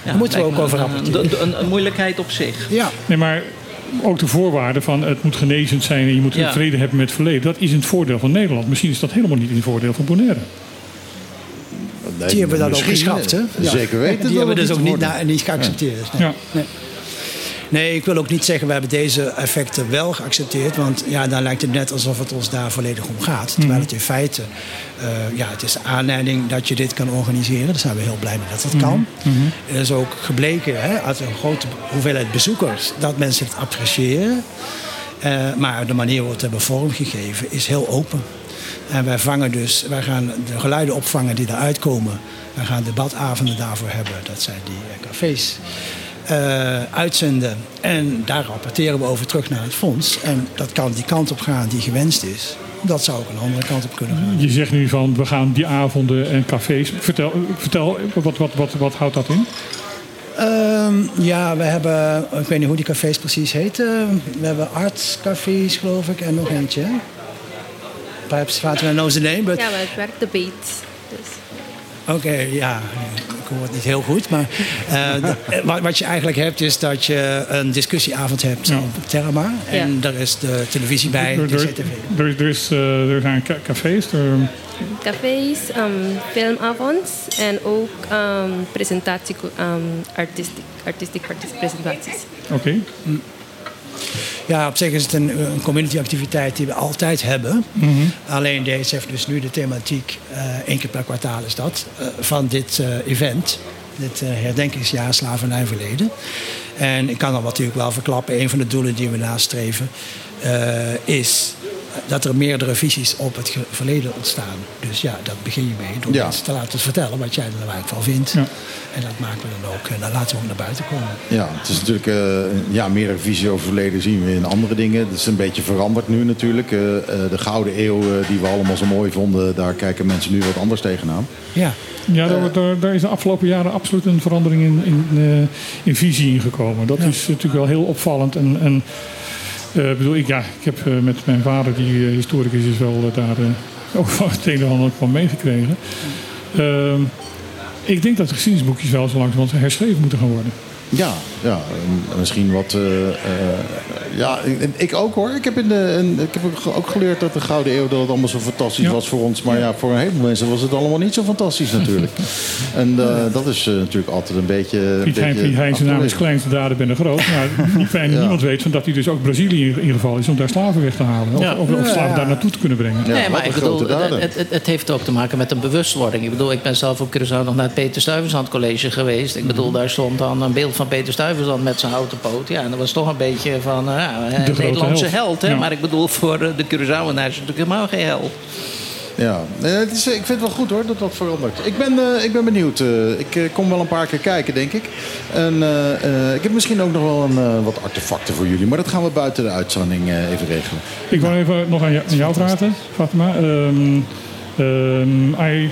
Daar moeten we ook over een, een, een, een moeilijkheid op zich. Ja. Nee, maar ook de voorwaarden van het moet genezend zijn en je moet Ja. vrede hebben met het verleden. Dat is in het voordeel van Nederland. Misschien is dat helemaal niet in het voordeel van Bonaire. Nee, Die hebben we dan ook geschrapt, hè? eh, Zeker weten. Die dat hebben dus ook niet, na, niet geaccepteerd. Nee. Ja. Nee. nee, ik wil ook niet zeggen we hebben deze effecten wel geaccepteerd. Want ja, dan lijkt het net alsof het ons daar volledig om gaat. Terwijl het in feite, uh, ja, het is de aanleiding dat je dit kan organiseren. Daar zijn we heel blij mee dat dat kan. Het is ook gebleken hè, uit een grote hoeveelheid bezoekers dat mensen het appreciëren. Uh, maar de manier waarop het hebben vormgegeven is heel open. En wij vangen dus, wij gaan de geluiden opvangen die eruit komen. Wij gaan debatavonden daarvoor hebben. Dat zijn die uh, cafés. Uh, uitzenden. En daar rapporteren we over terug naar het fonds. En dat kan die kant op gaan die gewenst is. Dat zou ook een andere kant op kunnen gaan. Je zegt nu van we gaan die avonden en cafés. Vertel, vertel wat, wat, wat, wat houdt dat in? Um, ja, we hebben, ik weet niet hoe die cafés precies heten. We hebben artscafés, geloof ik, en nog eentje. Perhaps Fatima knows the name, but... Ja, maar het werkt de beat. Dus. Oké, okay, ja. hoor het niet heel goed. Maar wat, wat, je eigenlijk hebt is dat je een discussieavond hebt ja. op Terma. En daar is de televisie bij, er, de CTV. Er, er, is, er zijn cafés. Er... Cafés, um, filmavonds en ook um, presentatie, um, artistic, artistic presentaties. Oké. Mm. Ja, op zich is het een, een communityactiviteit die we altijd hebben. Mhm. Alleen deze heeft dus nu de thematiek, uh, één keer per kwartaal is dat, uh, van dit uh, event. Dit herdenkingsjaar slavernijverleden. En ik kan dan natuurlijk wel verklappen, een van de doelen die we nastreven is dat er meerdere visies op het verleden ontstaan. Dus ja, dat begin je mee door ja. mensen te laten vertellen wat jij er eigenlijk van vindt. Ja. En dat maken we dan ook, en dan laten we ook naar buiten komen. Ja, het is natuurlijk, uh, ja, meerdere visies over het verleden zien we in andere dingen. Het is een beetje veranderd nu natuurlijk. Uh, de Gouden Eeuw, die we allemaal zo mooi vonden, daar kijken mensen nu wat anders tegenaan. Ja. Ja, daar, daar, daar, is de afgelopen jaren absoluut een verandering in, in, in visie ingekomen. Dat is natuurlijk wel heel opvallend. En, en uh, bedoel, ik, ja, ik heb uh, met mijn vader, die uh, historicus is, wel daar ook van het een en ander van meegekregen. Ehm, ik denk dat de geschiedenisboekjes wel zo langzamerhand herschreven moeten gaan worden. Ja, ja misschien wat. Uh, uh, ja, ik ook hoor. Ik heb, in de, in, ik heb ook geleerd dat de Gouden Eeuw dat het allemaal zo fantastisch was voor ons. Maar ja, voor een heleboel mensen was het allemaal niet zo fantastisch natuurlijk. en uh, dat is natuurlijk altijd een beetje. Piet, een beetje Piet Hein zijn naam is kleinste daden ben groot. Maar fijn, ja. niemand weet van dat hij dus ook Brazilië in ieder geval is om daar slaven weg te halen. Of, ja. of, of slaven daar naartoe te kunnen brengen. nee, maar ik bedoel, het, het, het, heeft ook te maken met een bewustwording. Ik bedoel, ik ben zelf op Curaçao nog naar het Peter Stuyvesant College geweest. Ik bedoel, daar stond dan een beeld van Peter Stuyvesant met zijn houten poot. Ja, en dat was toch een beetje van uh, een Nederlandse held. held hè? Ja. Maar ik bedoel, voor de Curaçaoenaars is het natuurlijk helemaal geen held. Ja, het is, ik vind het wel goed hoor dat dat verandert. Ik ben, uh, ik ben benieuwd. Uh, ik uh, kom wel een paar keer kijken, denk ik. En ik heb misschien ook nog wel een, wat artefacten voor jullie. Maar dat gaan we buiten de uitzending even regelen. Ik wil even nog aan, jou, aan jou vragen, Fatima. Um, um, I,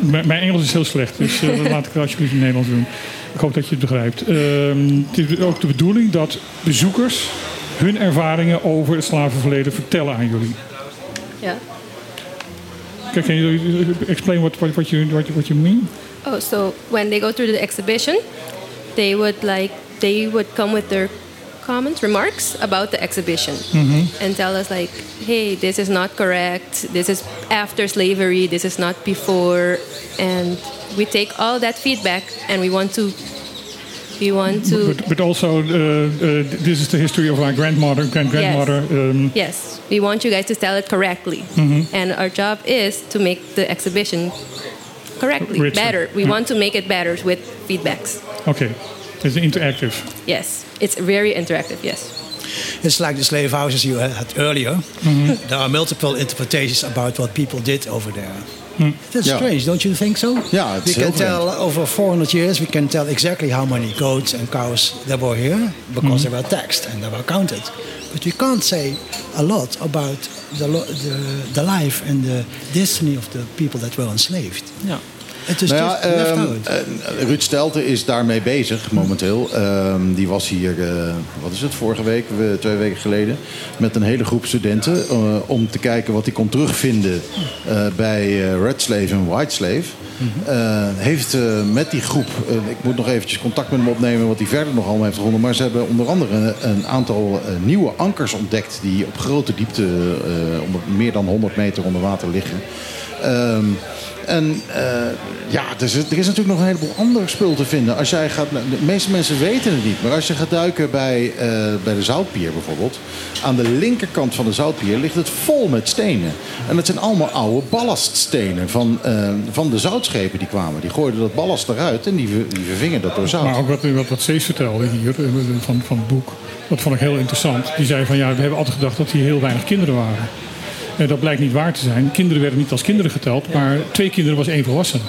mijn Engels is heel slecht, dus laat ik het alsjeblieft in Nederlands doen. Ik hoop dat je het begrijpt. Uh, het is ook de bedoeling dat bezoekers hun ervaringen over het slavenverleden vertellen aan jullie. Ja. Can, can you explain what, what, what, you, what, what you mean? Oh, so when they go through the exhibition, they would like they would come with their comments, remarks about the exhibition, mm-hmm. and tell us like, "Hey, this is not correct. This is after slavery. This is not before." And we take all that feedback and we want to we want to but, but also uh, uh, this is the history of our grandmother grand grandmother yes. Um, yes. we want you guys to tell it correctly mm-hmm. and our job is to make the exhibition correctly better we mm. want to make it better with feedbacks okay it's interactive yes it's very interactive yes It's like the slave houses you had earlier. Mm-hmm. There are multiple interpretations about what people did over there. Hmm. That's Yeah. strange, don't you think so? Ja, het we is can tell over 400 years, we can tell exactly how many goats and cows there were here because they were taxed and they were counted. But we can't say a lot about the, lo- the, the life and the destiny of the people that were enslaved. Ja. It is Nou ja, ehm, eh, Ruud Stelten is daarmee bezig momenteel. Ehm, die was hier, eh, wat is het, vorige week, we- twee weken geleden... met een hele groep studenten eh, om te kijken wat hij kon terugvinden... bij Red Slave en White Slave. Eh, heeft met die groep, ik moet nog eventjes contact met hem opnemen... wat hij verder nog allemaal heeft gevonden. Maar ze hebben onder andere een aantal nieuwe ankers ontdekt... die op grote diepte, onder, meer dan 100 meter onder water liggen... Ehm, en eh, ja, er is, er is natuurlijk nog een heleboel andere spul te vinden. Als jij gaat, de meeste mensen weten het niet, maar als je gaat duiken bij, eh, bij de Zoutpier bijvoorbeeld. Aan de linkerkant van de Zoutpier ligt het vol met stenen. En dat zijn allemaal oude ballaststenen van, eh, van de zoutschepen die kwamen. Die gooiden dat ballast eruit en die, die vervingen dat door zout. Maar ook wat, wat, wat vertelde hier van, van het boek, dat vond ik heel interessant. Die zei van ja, we hebben altijd gedacht dat hier heel weinig kinderen waren. En dat blijkt niet waar te zijn. Kinderen werden niet als kinderen geteld, maar twee kinderen was één volwassene.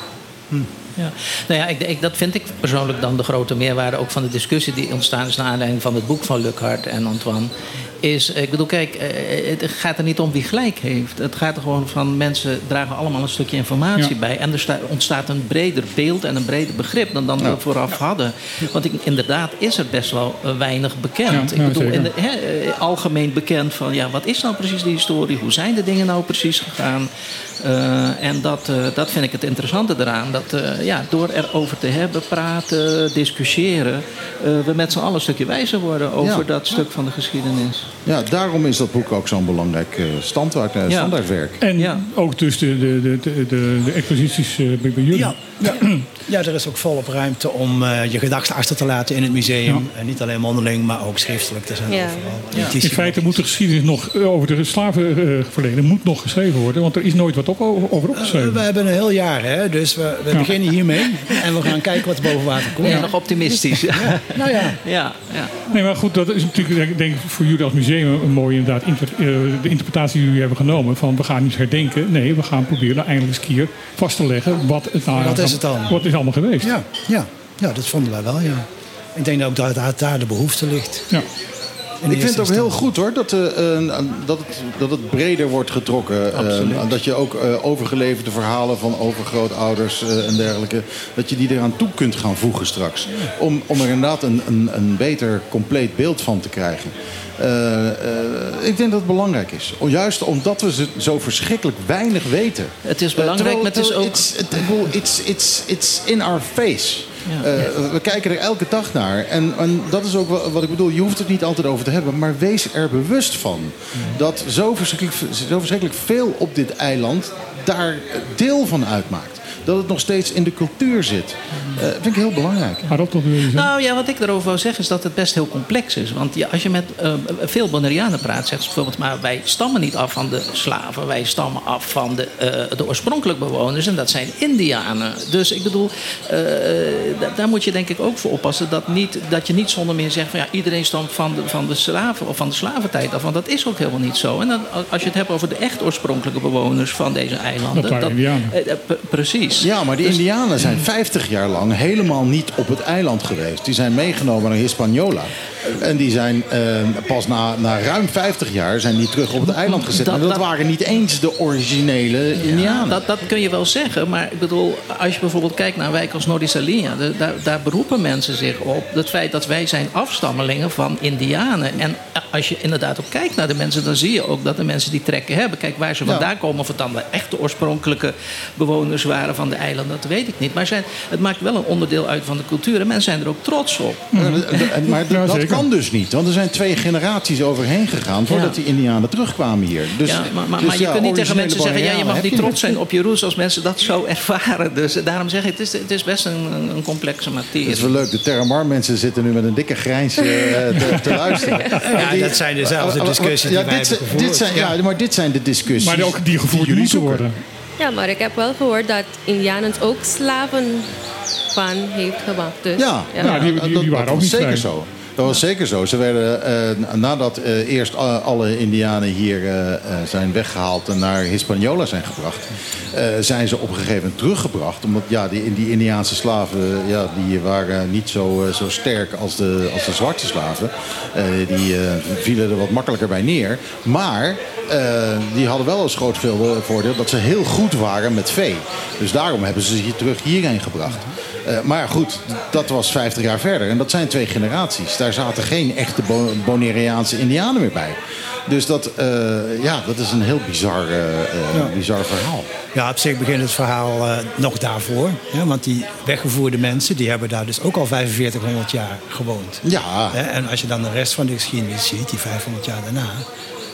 Ja. Nou ja, ik, ik, dat vind ik persoonlijk dan de grote meerwaarde ook van de discussie die ontstaan is naar aanleiding van het boek van Lukhart en Antoine. Is, ik bedoel, kijk, eh, het gaat er niet om wie gelijk heeft. Het gaat er gewoon van mensen dragen allemaal een stukje informatie bij. En er sta, ontstaat een breder beeld en een breder begrip dan, dan we vooraf hadden. Want ik, inderdaad is er best wel eh, weinig bekend. ik bedoel, in de, eh, algemeen bekend van ja, wat is nou precies de historie? Hoe zijn de dingen nou precies gegaan? Uh, en dat, uh, dat vind ik het interessante eraan. Dat uh, ja, door erover te hebben, praten, discussiëren, we met z'n allen een stukje wijzer worden over dat stuk van de geschiedenis. Ja, daarom is dat boek ook zo'n belangrijk standaard, standaardwerk. En ja. ook dus de, de, de, de, de exposities bij jullie. Ja. Ja. ja, er is ook volop ruimte om je gedachten achter te laten in het museum. En niet alleen mondeling, maar ook schriftelijk. Er zijn ja. overal. In feite moet de geschiedenis nog over de slavenverleden moet nog geschreven worden, want er is nooit wat over opgeschreven? Uh, we hebben een heel jaar, hè? dus we, we beginnen hiermee. En we gaan kijken wat er boven water komt. Ja, nog optimistisch. Ja. Nou ja. ja. Ja, Nee, maar goed, dat is natuurlijk denk ik voor jullie als museum een mooie inderdaad, inter, uh, de interpretatie die jullie hebben genomen. Van we gaan niet herdenken. Nee, we gaan proberen eindelijk eens keer vast te leggen wat het, nou, wat is het dan? Wat is allemaal geweest. Ja, ja. ja dat vonden wij wel, ja. Ik denk ook dat daar, daar de behoefte ligt. Ja. Ik vind het ook heel goed hoor, dat, uh, dat, het, dat het breder wordt getrokken. Uh, dat je ook uh, overgeleverde verhalen van overgrootouders en dergelijke... dat je die eraan toe kunt gaan voegen straks. Om, om er inderdaad een, een, een beter, compleet beeld van te krijgen. Ik denk dat het belangrijk is. Juist omdat we zo verschrikkelijk weinig weten. Het is belangrijk, maar het is ook... It's, it's, it's, it's in our face. Ja. Uh, we kijken er elke dag naar. En, en, dat is ook wat ik bedoel. Je hoeft het niet altijd over te hebben. Maar wees er bewust van. Dat zo verschrikkelijk, zo verschrikkelijk veel op dit eiland daar deel van uitmaakt dat het nog steeds in de cultuur zit. Uh, vind ik heel belangrijk. Waarop toch wil Nou ja, wat ik erover wil zeggen is dat het best heel complex is. Want ja, als je met uh, veel Bonaireanen praat, zegt ze bijvoorbeeld... maar wij stammen niet af van de slaven. Wij stammen af van de, uh, de oorspronkelijke bewoners. En dat zijn Indianen. Dus ik bedoel, daar moet je denk ik ook voor oppassen... Dat, niet, dat je niet zonder meer zegt van ja, iedereen stamt van de, van de slaven... of van de slaventijd af. Want dat is ook helemaal niet zo. En dan, als je het hebt over de echt oorspronkelijke bewoners van deze eilanden... Dat waren Indianen. precies. Ja, maar de dus- Indianen zijn 50 jaar lang helemaal niet op het eiland geweest. Die zijn meegenomen naar Hispaniola. En die zijn uh, pas na, na ruim 50 jaar zijn die terug op het eiland gezet. Dat, dat, waren niet eens de originele Indianen. dat, dat kun je wel zeggen. Maar ik bedoel, als je bijvoorbeeld kijkt naar een wijk als Nordisalia... Daar, daar beroepen mensen zich op het feit dat wij zijn afstammelingen van Indianen. En als je inderdaad ook kijkt naar de mensen... dan zie je ook dat de mensen die trekken hebben. Kijk, waar ze vandaan komen... of het dan de echte oorspronkelijke bewoners waren van de eilanden... dat weet ik niet. Maar zijn, het maakt wel een onderdeel uit van de cultuur. En mensen zijn er ook trots op. maar dat kan dus niet. Want er zijn twee generaties overheen gegaan voordat die Indianen terugkwamen hier. Dus, ja, maar, maar, dus maar je kunt niet tegen mensen zeggen: ja, je mag niet trots zijn op je roots als mensen dat zo ervaren. Dus daarom zeg ik: het is, het is best een, een complexe materie. Het is wel leuk. De Terramar mensen zitten nu met een dikke grijns uh, te, te, luisteren. Ja, die, dat zijn dezelfde discussies die wij dit, dit zijn, ja, maar dit zijn de discussies. Maar ook die gevoerd moeten worden. Ja, maar ik heb wel gehoord dat Indianen ook slaven van heeft gemaakt. Dus, ja, ja. Nou, die, die, die, waren ook niet zeker zo. Dat was zeker zo. Ze werden, uh, nadat uh, eerst alle Indianen hier zijn weggehaald en naar Hispaniola zijn gebracht, zijn ze op een gegeven moment teruggebracht. Omdat ja, die, die Indiaanse slaven ja, die waren niet zo, zo sterk als de, als de zwarte slaven. die vielen er wat makkelijker bij neer. Maar die hadden wel als groot voordeel dat ze heel goed waren met vee. Dus daarom hebben ze ze terug hierheen gebracht. Uh, maar goed, dat was 50 jaar verder. En dat zijn twee generaties. Daar zaten geen echte Bonaireaanse Indianen meer bij. Dus dat, uh, ja, dat is een heel bizar, uh, ja. bizar verhaal. Ja, op zich begint het verhaal nog daarvoor. Want die weggevoerde mensen die hebben daar dus ook al 4500 jaar gewoond. Ja. En als je dan de rest van de geschiedenis ziet, die 500 jaar daarna...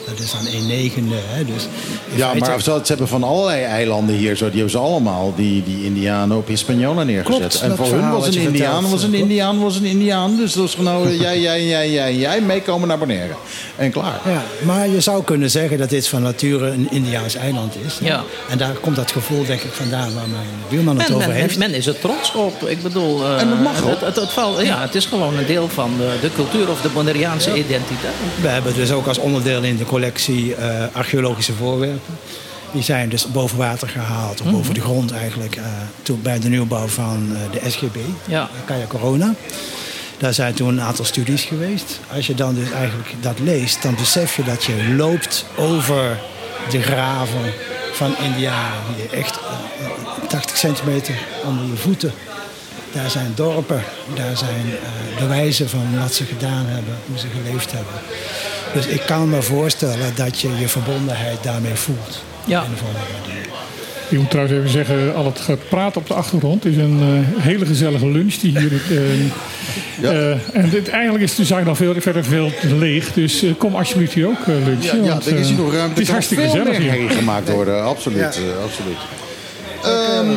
Dat is dan een negende. Hè? Dus ja, maar ze hebben van allerlei eilanden hier. Zo, die hebben ze allemaal, die, die Indianen op Hispaniola neergezet. Klopt, en voor hun was een Indiaan, was een Indiaan, was een Indiaan. Dus dat was gewoon jij, jij, jij, jij, jij meekomen naar Bonaire. En klaar. Ja, maar je zou kunnen zeggen dat dit van nature een Indiaans eiland is. Ja. En daar komt dat gevoel denk ik vandaan waar mijn buurman het over men, heeft. Men is er trots op. Ik bedoel... Uh, en dat mag. Het, het, valt, ja, het is gewoon een deel van de, de cultuur of de Bonaireaanse ja. identiteit. We hebben dus ook als onderdeel in de collectie uh, archeologische voorwerpen. Die zijn dus boven water gehaald, of boven de grond eigenlijk, uh, toen, bij de nieuwbouw van uh, de SGB, ja. Kaya Corona. Daar zijn toen een aantal studies geweest. Als je dan dus eigenlijk dat leest, dan besef je dat je loopt over de graven van Indianen. Die echt eh, 80 centimeter onder je voeten. Daar zijn dorpen, daar zijn uh, bewijzen van wat ze gedaan hebben, hoe ze geleefd hebben. Dus ik kan me voorstellen dat je je verbondenheid daarmee voelt. Ja. In de volgende manier. Ik moet trouwens even zeggen, al het gepraat op de achtergrond is een uh, hele gezellige lunch die hier. Uh, Ja. uh, en dit, eigenlijk is de zaak dan veel, verder veel te leeg. Dus uh, kom alsjeblieft hier ook uh, lunchen. Ja, ja want, er is hier nog ruimte. Het is hartstikke veel gezellig meer hier. gemaakt worden, absoluut. Ja. eh, absoluut. Ehm,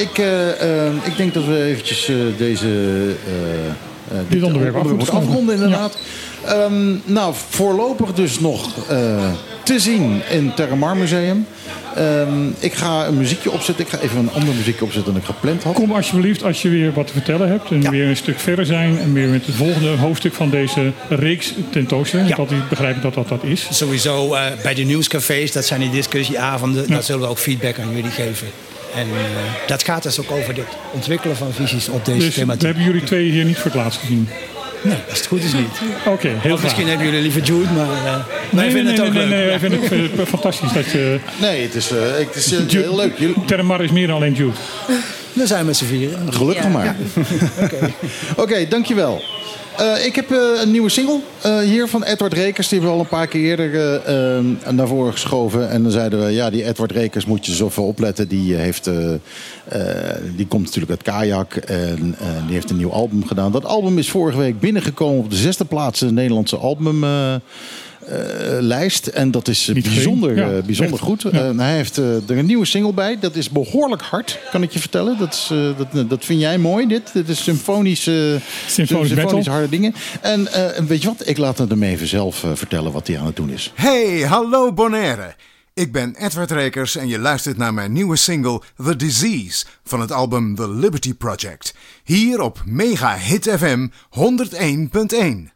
ik, eh, ehm, ik denk dat we eventjes eh, deze, eh, eh, Dit onderwerp afronden, inderdaad. Ehm, nou, voorlopig dus nog eh, te zien in het Terramar Museum. Ehm, ik ga een muziekje opzetten. Ik ga even een ander muziekje opzetten dan ik gepland had. Kom alsjeblieft als je weer wat te vertellen hebt. En Ja. weer een stuk verder zijn. En weer met het volgende hoofdstuk van deze reeks tentoonstelling. Ja. Dat ik begrijp dat dat dat is. Sowieso eh, bij de nieuwscafés, dat zijn die discussieavonden, Ja. daar zullen we ook feedback aan jullie geven. En eh, dat gaat dus ook over het ontwikkelen van visies op deze Dus we thematiek. hebben jullie twee hier niet voor het laatst gezien. Nee, als het goed is niet. Oké, heel Of misschien hebben jullie liever Jude, maar eh, wij Nee, vinden nee, het ook nee, leuk. nee, wij vinden het fantastisch dat je... Nee, het is, eh, het is eh, heel leuk. Jullie- Termar is meer dan alleen Jude. We zijn met z'n vieren. Gelukkig Ja. maar. Oké, dankjewel. Eh, ik heb eh, een nieuwe single eh, hier van Edward Rekers. Die hebben we al een paar keer eerder naar voren geschoven. En dan zeiden we, ja, die Edward Rekers moet je zoveel opletten. Die, heeft, eh, eh, die komt natuurlijk uit Kajak en die heeft een nieuw album gedaan. Dat album is vorige week binnengekomen op de zesde plaats in de Nederlandse album... eh, lijst. En dat is eh, Niet bijzonder. Ja, eh, bijzonder echt. goed. Ja. Hij heeft eh, er een nieuwe single bij. Dat is behoorlijk hard, kan ik je vertellen. Dat, is, eh, dat, dat vind jij mooi, dit. Dit is symfonische, Symfonisch metal. harde dingen. En eh, weet je wat? Ik laat het hem even zelf vertellen wat hij aan het doen is. Hey, hallo Bonaire. Ik ben Edward Rekers en je luistert naar mijn nieuwe single The Disease van het album The Liberty Project. Hier op Mega Hit FM 101.1.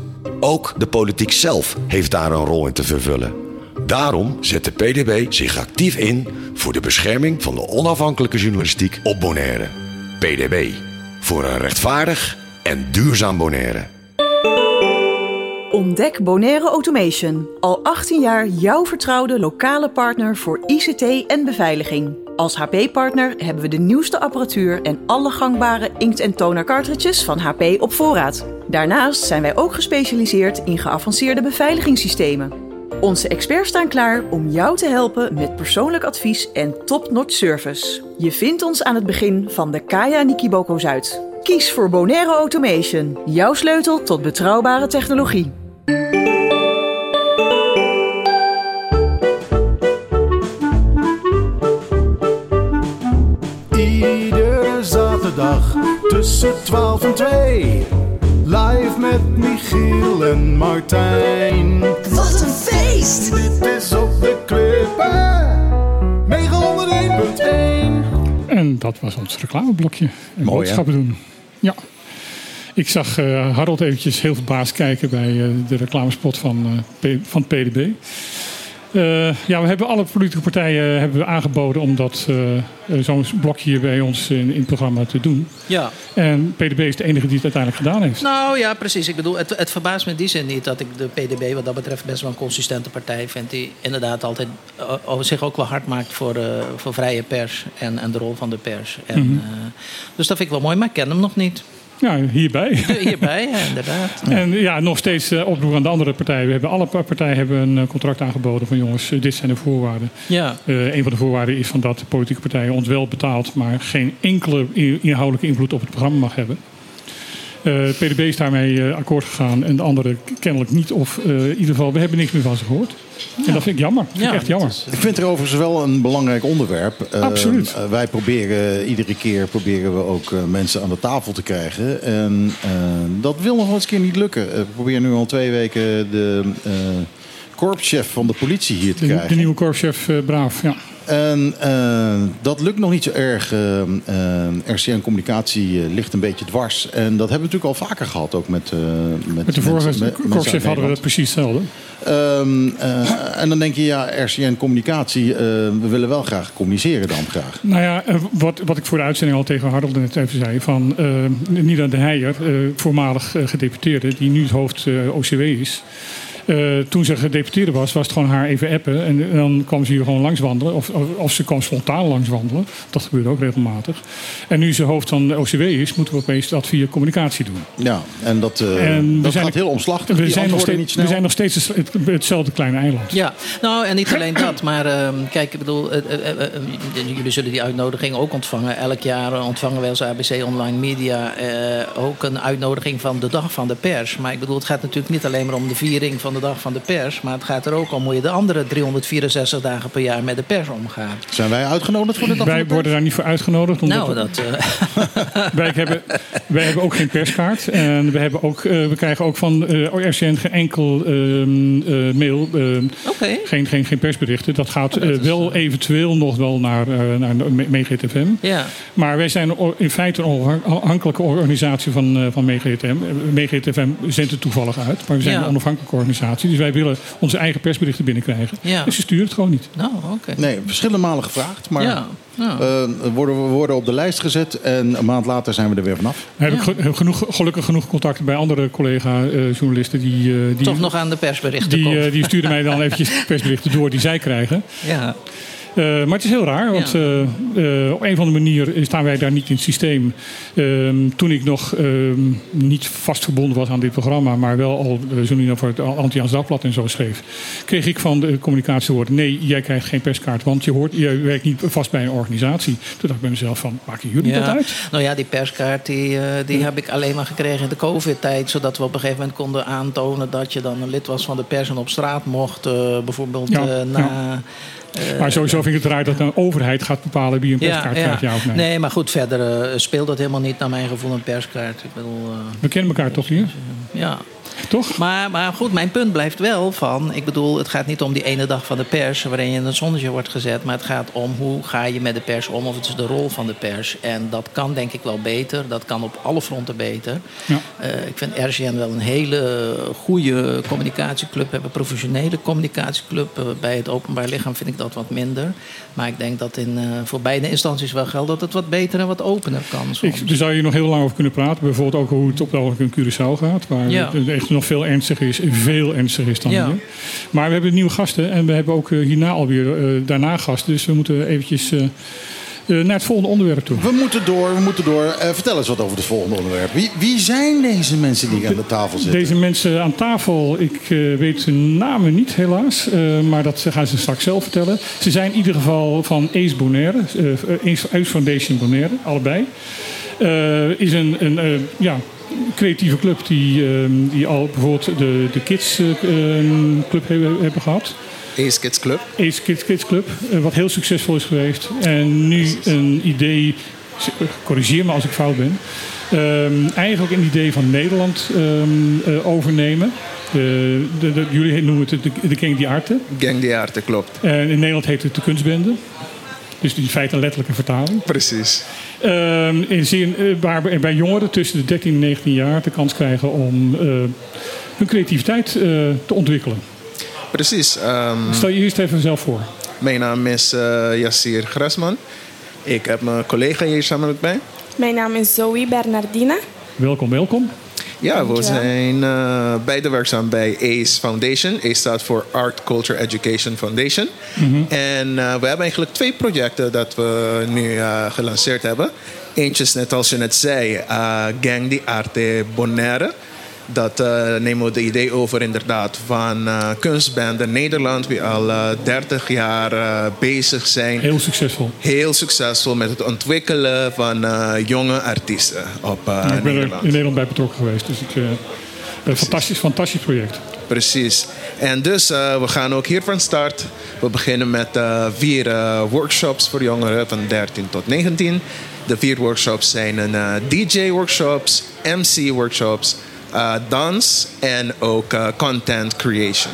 Ook de politiek zelf heeft daar een rol in te vervullen. Daarom zet de PDB zich actief in voor de bescherming van de onafhankelijke journalistiek op Bonaire. PDB. Voor een rechtvaardig en duurzaam Bonaire. Ontdek Bonaire Automation. Al 18 jaar jouw vertrouwde lokale partner voor ICT en beveiliging. Als HP-partner hebben we de nieuwste apparatuur en alle gangbare inkt- en toner cartridges van HP op voorraad. Daarnaast zijn wij ook gespecialiseerd in geavanceerde beveiligingssystemen. Onze experts staan klaar om jou te helpen met persoonlijk advies en top-notch service. Je vindt ons aan het begin van de Kaya Nikiboko Zuid. Kies voor Bonaire Automation, jouw sleutel tot betrouwbare technologie. Zaterdag tussen 12 en 2. Live met Michiel en Martijn. Wat een feest! Dit is op de klippen. Mega 101.1. En dat was ons reclameblokje. En Mooi, hè? boodschappen doen. Ja. Ik zag eh, Harold eventjes heel verbaasd kijken bij eh, de reclamespot van, eh, P- van PDB. Eh, ja, we hebben alle politieke partijen hebben we aangeboden om dat, eh, eh, zo'n blokje hier bij ons in, in het programma te doen. Ja. En PDB is de enige die het uiteindelijk gedaan heeft. Nou ja, precies. Ik bedoel, het, het verbaast me in die zin niet dat ik de PDB wat dat betreft best wel een consistente partij vind. Die inderdaad altijd eh, over zich ook wel hard maakt voor, eh, voor vrije pers en, en de rol van de pers. En, Mhm. eh, dus dat vind ik wel mooi, maar ik ken hem nog niet. Ja, hierbij. Hierbij, ja, inderdaad. En ja, nog steeds eh, oproep aan de andere partijen. We hebben alle pa- partijen hebben een eh, contract aangeboden van jongens, eh, dit zijn de voorwaarden. Ja. Een van de voorwaarden is van dat de politieke partijen ons wel betaalt, maar geen enkele inhoudelijke invloed op het programma mag hebben. Eh PDB is daarmee eh, akkoord gegaan en de anderen kennelijk niet. Of eh, in ieder geval, we hebben niks meer van ze gehoord. En dat vind ik jammer. Vind ik echt jammer. Ik vind het er overigens wel een belangrijk onderwerp. Eh, Absoluut. wij proberen iedere keer proberen we ook eh, mensen aan de tafel te krijgen. En eh, dat wil nog wel eens een keer niet lukken. Eh, we proberen nu al twee weken de eh korpschef van de politie hier te De, krijgen. de nieuwe korpschef eh, Braaf, ja. En eh, dat lukt nog niet zo erg. Eh, eh, RCN Communicatie eh, ligt een beetje dwars. En dat hebben we natuurlijk al vaker gehad, ook met, eh met, Met de vorige korpschef hadden we dat precies hetzelfde. Ehm, eh, en dan denk je, ja, RCN Communicatie, eh, we willen wel graag communiceren dan graag. Nou ja, wat, wat ik voor de uitzending al tegen Harold net even zei. Van Nina de Heijer, voormalig gedeputeerde, die nu het hoofd OCW is. Eh, toen ze gedeputeerde was, was het gewoon haar even appen. En, dan kwam ze hier gewoon langs wandelen. Of, of, of ze kwam spontaan langs wandelen. Dat gebeurde ook regelmatig. En nu ze hoofd van de OCW is, moeten we opeens dat via communicatie doen. Ja, en dat, eh, En we dat zijn- gaat heel omslachtig. We Die zijn, nog steeds, niet snel. we zijn nog steeds het- hetzelfde kleine eiland. Ja, nou en niet alleen dat, maar ehm, kijk, ik bedoel, eh, jullie zullen die uitnodiging ook ontvangen. Elk jaar ontvangen wij als ABC Online Media eh, ook een uitnodiging van de Dag van de Pers. Maar ik bedoel, het gaat natuurlijk niet alleen maar om de viering van de Dag van de Pers, maar het gaat er ook om hoe je de andere 364 dagen per jaar met de pers omgaat. Zijn wij uitgenodigd voor de dag van Wij de worden daar niet voor uitgenodigd. omdat Nou, we- dat. eh, wij, hebben, wij hebben ook geen perskaart. En we, hebben ook, eh, we krijgen ook van eh RCN geen enkel ehm, eh, mail. ehm, Oké. geen, geen, geen persberichten. Dat gaat eh, wel eventueel nog wel naar, eh naar MeeGTFM. Ja. Maar wij zijn in feite een onafhankelijke organisatie van, eh van MeeGTFM. MeeGTFM zendt het toevallig uit. Maar we zijn Ja. een onafhankelijke organisatie. Dus wij willen onze eigen persberichten binnenkrijgen. Ja. Dus ze sturen het gewoon niet. Nou, oké. Nee, verschillende malen gevraagd. Maar Ja, ja. eh, worden we worden op de lijst gezet en een maand later zijn we er weer vanaf. Heb genoeg, gelukkig genoeg contacten bij andere collega-journalisten. die, eh, die, Toch nog aan de persberichten die, komt. eh, die sturen mij dan eventjes persberichten door die zij krijgen. Ja. Eh, maar het is heel raar, want eh, eh, op een of andere manier staan wij daar niet in het systeem. Ehm, toen ik nog ehm, niet vast verbonden was aan dit programma, maar wel al uh, journalist voor het Anti-Jans Dagblad en zo schreef, kreeg ik van de communicatie horen: nee, jij krijgt geen perskaart, want je, hoort, je werkt niet vast bij een organisatie. Toen dacht ik bij mezelf: van, maken jullie dat uit? Nou ja, die perskaart die, die heb ik alleen maar gekregen in de COVID-tijd. Zodat we op een gegeven moment konden aantonen dat je dan een lid was van de pers en op straat mocht. bijvoorbeeld Ja, na. Maar sowieso vind ik het raar dat een overheid gaat bepalen wie een perskaart krijgt, ja of nee. Nee, maar goed, verder eh, speelt dat helemaal niet naar mijn gevoel een perskaart. Ik bedoel, eh, We kennen elkaar toch hier? ja. Toch? Maar, maar goed, mijn punt blijft wel van... Ik bedoel, het gaat niet om die ene dag van de pers... waarin je in het zonnetje wordt gezet. Maar het gaat om hoe ga je met de pers om... of het is de rol van de pers. En dat kan denk ik wel beter. Dat kan op alle fronten beter. Ja. Eh, ik vind RCN wel een hele goede communicatieclub. We hebben een professionele communicatieclub. Eh, bij het openbaar lichaam vind ik dat wat minder. Maar ik denk dat in, eh, voor beide instanties wel geldt... dat het wat beter en wat opener kan soms. Ik, daar zou je nog heel lang over kunnen praten. Bijvoorbeeld ook hoe het op ogenblik in Curaçao gaat. Waar Ja. het echt nog veel ernstiger is. Veel ernstiger is dan Ja. hier. Maar we hebben nieuwe gasten. En we hebben ook eh, hierna alweer eh, daarna gasten. Dus we moeten eventjes eh, eh, naar het volgende onderwerp toe. We moeten door, we moeten door. Eh, vertel eens wat over het volgende onderwerp. Wie, wie zijn deze mensen die aan de tafel zitten? Deze mensen aan tafel, ik eh, weet hun namen niet helaas, eh, maar dat gaan ze straks zelf vertellen. Ze zijn in ieder geval van Ace Bonaire, eh, Ace, Foundation Bonaire, allebei. Eh, is een, een eh, ja, creatieve club die, eh, die al bijvoorbeeld de, de Kids eh, eh, Club hebben, hebben gehad. Ace Kids Club. Ace Kids, Kids Club, eh, wat heel succesvol is geweest. En nu een idee, corrigeer me als ik fout ben, Ehm, eigenlijk een idee van Nederland ehm, eh, overnemen. De, de, de- jullie noemen het de, de Gang die Arte. Gang die Arte, klopt. En in Nederland heet het de Kunstbende. Dus die feite een letterlijke vertaling. Precies. Ehm, in zin, eh, waar bij- bij jongeren tussen de 13 en 19 jaar de kans krijgen om eh, hun creativiteit eh, te ontwikkelen. Precies. ehm, Stel je eerst even zelf voor. Mijn naam is Yassir Grasman. Ik heb mijn collega hier samen met mij. Mijn naam is Zoe Bernardina. Welkom, welkom. Ja, we zijn eh, beide werkzaam bij ACE Foundation. ACE staat voor Art Culture Education Foundation. En eh, we hebben eigenlijk twee projecten dat we nu eh, gelanceerd hebben. Eentje is net als je net zei, eh, Gang di Arte Bonaire. Dat eh, nemen we de idee over inderdaad van eh kunstbanden Nederland. Die al eh, 30 jaar eh, bezig zijn. Heel succesvol. Heel succesvol met het ontwikkelen van jonge artiesten op Ja, ik ben er Nederland. in Nederland bij betrokken geweest. Dus ik, een fantastisch, fantastisch project. Precies. En dus we gaan ook hier van start. We beginnen met vier workshops voor jongeren van 13 tot 19. De vier workshops zijn een DJ-workshops, MC-workshops, eh, dans en ook eh, content creation.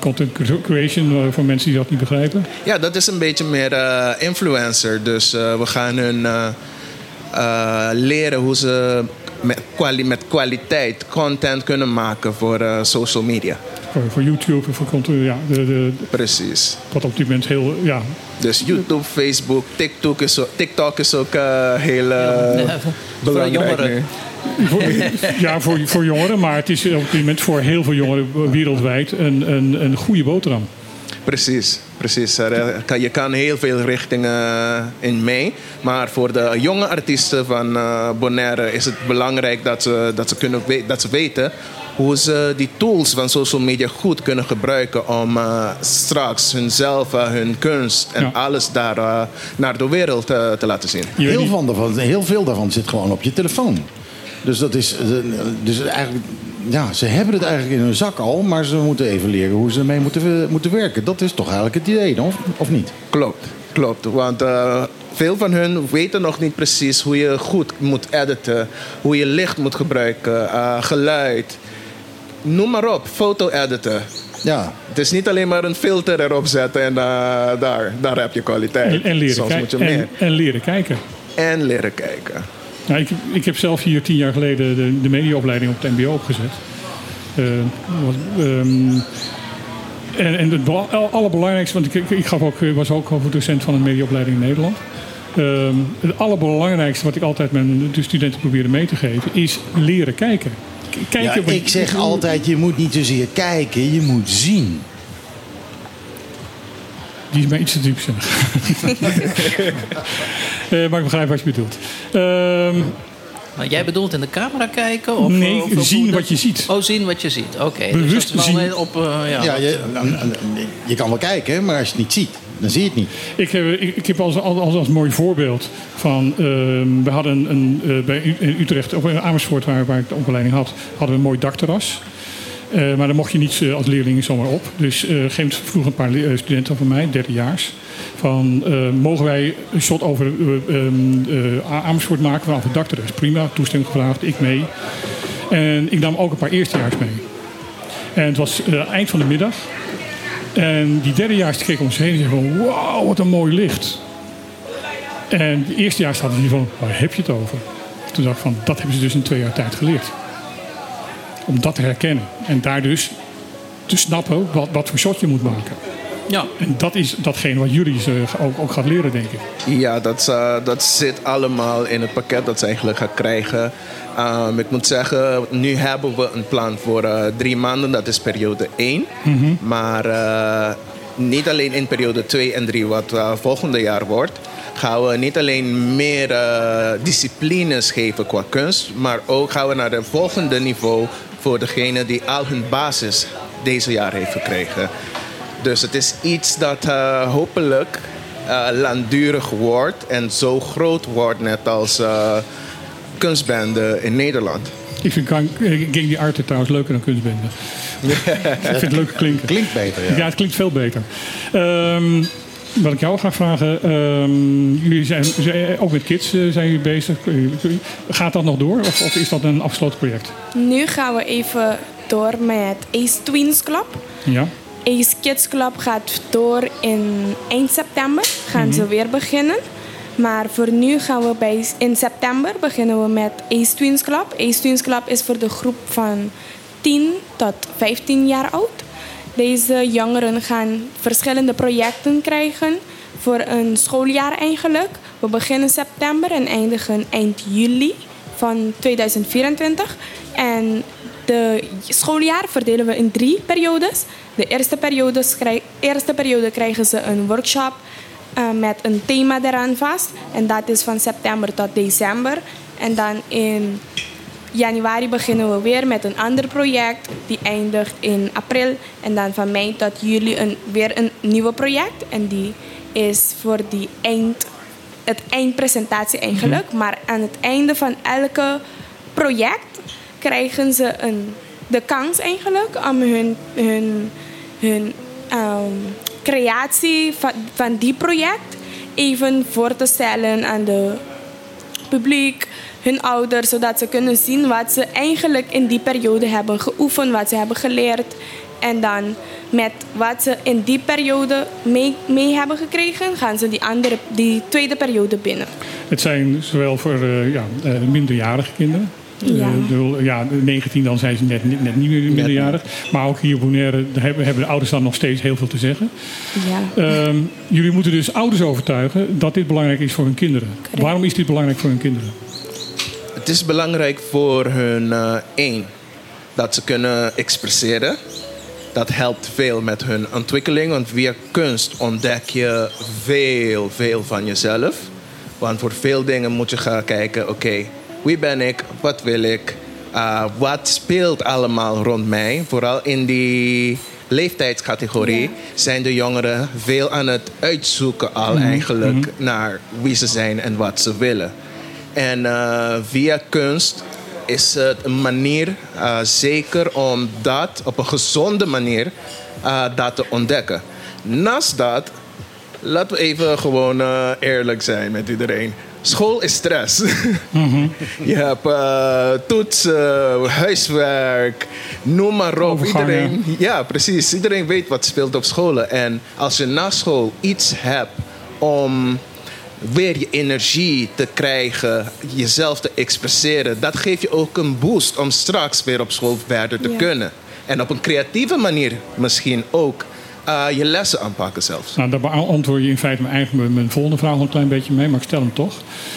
Content creation eh, voor mensen die dat niet begrijpen. Ja, dat is een beetje meer eh, influencer. Dus eh, we gaan hun eh, eh, leren hoe ze met, kwali- met kwaliteit content kunnen maken voor eh, social media. Voor, voor YouTube en voor content. Ja, de, de, Precies. wat op dit moment heel. Ja, Dus YouTube, Facebook, TikTok is, ook- TikTok is ook eh, heel Ja, voor jongeren. nu. Voor, ja voor, voor jongeren, maar het is op dit moment voor heel veel jongeren wereldwijd een, een, een goede boterham. Precies, precies. Er, eh, kan- Je kan heel veel richtingen in mee. Maar voor de jonge artiesten van eh, Bonaire is het belangrijk dat ze, dat, ze kunnen dat ze weten hoe ze die tools van social media goed kunnen gebruiken om eh, straks hunzelf, eh, hun kunst en Ja. alles daar eh, naar de wereld eh, te laten zien. Heel, van daarvan, heel veel daarvan zit gewoon op je telefoon. Dus dat is. eh, Dus eigenlijk. Ja, ze hebben het eigenlijk in hun zak al, maar ze moeten even leren hoe ze ermee moeten, moeten werken. Dat is toch eigenlijk het idee, of, of niet? Klopt, klopt. Want eh, veel van hun weten nog niet precies hoe je goed moet editen, hoe je licht moet gebruiken, eh, geluid. Noem maar op, foto editen. Ja, Het is niet alleen maar een filter erop zetten en eh, daar, daar heb je kwaliteit. en, en, leren Soms moet je kijken, meer. en, en leren kijken. En leren kijken. Nou, ik, ik heb zelf hier tien jaar geleden de, de mediaopleiding op het MBO opgezet. Eh, wat, ehm, en, en het bela- al- allerbelangrijkste, want ik, ik, ik gaf ook, was ook hoofddocent van een mediaopleiding in Nederland. Ehm, het allerbelangrijkste wat ik altijd mijn de studenten probeerde mee te geven, is leren kijken. K- Kijken ja ik zeg altijd, je moet niet zozeer kijken, je moet zien. Die is mij iets te diep zeg. Eh, maar ik begrijp wat je bedoelt. Ehm, Maar jij bedoelt in de camera kijken? Of, Nee, of- of zien wat je ziet. Oh, zien wat je ziet. Oké. Bewust dus is wel zien. Op, eh, ja. Ja, je, je kan wel kijken, maar als je het niet ziet, dan zie je het niet. Ik heb, ik, ik heb als, als, als mooi voorbeeld van. ehm, we hadden een, eh, bij Utrecht, of in Amersfoort, waar, waar ik de opleiding had, hadden we een mooi dakterras. Eh, maar daar mocht je niet eh, als leerling zomaar op. Dus eh, op een paar studenten van mij, derdejaars, van mogen wij een shot over eh, ehm, eh, Amersfoort maken vanaf het dakterras? Prima, toestemming gevraagd, ik mee. En ik nam ook een paar eerstejaars mee. En het was eind van de middag. En die derdejaars keken om zich heen en zeiden van... Wauw, wat een mooi licht. En de eerstejaars hadden die van... Waar heb je het over? Toen dacht ik van... Dat hebben ze dus in twee jaar tijd geleerd. Om dat te herkennen. En daar dus te snappen wat, wat voor shot je moet maken. Ja. En dat is datgene wat jullie ze ook, ook gaat leren, denk ik. Ja, dat, eh, dat zit allemaal in het pakket dat ze eigenlijk gaan krijgen. Um, ik moet zeggen, nu hebben we een plan voor eh, drie maanden. Dat is periode 1. Maar eh, niet alleen in periode 2 en 3, wat eh, volgende jaar wordt... gaan we niet alleen meer eh, disciplines geven qua kunst... maar ook gaan we naar het volgende niveau... voor degene die al hun basis deze jaar heeft gekregen. Dus het is iets dat eh, hopelijk eh, langdurig wordt en zo groot wordt, net als eh kunstbenden in Nederland. Ik vind Gang die Arte trouwens leuker dan kunstbende. ik vind het leuk klinken. Klinkt beter, ja. Ja, het klinkt veel beter. Ehm, wat ik jou ga vragen. ehm, jullie zijn, zijn- ook met kids eh, zijn jullie bezig. Gaat dat nog door of, of is dat een afgesloten project? Nu gaan we even door met Ace Twins Club. Ja. Ace Kids Club gaat door in eind september. Gaan ze Mhm. weer beginnen. Maar voor nu gaan we bij, in september beginnen we met Ace Twins Club. Ace Twins Club is voor de groep van 10 tot 15 jaar oud. Deze jongeren gaan verschillende projecten krijgen voor een schooljaar eigenlijk. We beginnen september en eindigen eind juli van 2024. En de schooljaar verdelen we in drie periodes. De eerste periode, eerste periode krijgen ze een workshop eh, met een thema eraan vast. En dat is van september tot december. En dan in januari beginnen we weer met een ander project. Die eindigt in april. En dan van mei tot juli een, weer een nieuwe project. En die is voor die eind, het eindpresentatie eigenlijk. Maar aan het einde van elke project krijgen ze een, de kans eigenlijk om hun, hun, hun ehm, creatie van, van die project even voor te stellen aan de publiek, hun ouders, zodat ze kunnen zien wat ze eigenlijk in die periode hebben geoefend, wat ze hebben geleerd. En dan met wat ze in die periode mee, mee hebben gekregen, gaan ze die, andere, die tweede periode binnen. Het zijn zowel voor eh, ja, eh, minderjarige kinderen. Ja. Eh, ja, 19 dan zijn ze net, net, net niet meer minderjarig. Maar ook hier op Bonaire daar hebben, hebben de ouders dan nog steeds heel veel te zeggen. Ja. Ehm, jullie moeten dus ouders overtuigen dat dit belangrijk is voor hun kinderen. Waarom is dit belangrijk voor hun kinderen? Het is belangrijk voor hun eh, één dat ze kunnen expresseren. Dat helpt veel met hun ontwikkeling, want via kunst ontdek je veel, veel van jezelf. Want voor veel dingen moet je gaan kijken: oké, wie ben ik? Wat wil ik? Uh, wat speelt allemaal rond mij? Vooral in die leeftijdscategorie zijn de jongeren veel aan het uitzoeken al Mhm, eigenlijk mhm. naar wie ze zijn en wat ze willen. En eh, via kunst is het een manier, eh, zeker om dat op een gezonde manier eh, dat te ontdekken. Naast dat, laten we even gewoon eerlijk zijn met iedereen. School is stress. Je hebt toetsen, huiswerk, noem maar op. Iedereen, ja, precies. Iedereen weet wat speelt op scholen. En als je na school iets hebt om weer je energie te krijgen, jezelf te expresseren, dat geeft je ook een boost om straks weer op school verder te Ja. kunnen. En op een creatieve manier misschien ook eh, je lessen aanpakken zelfs. Nou, daar beantwoord je in feite mijn eigen mijn- volgende vraag al een klein beetje mee, maar ik stel hem toch.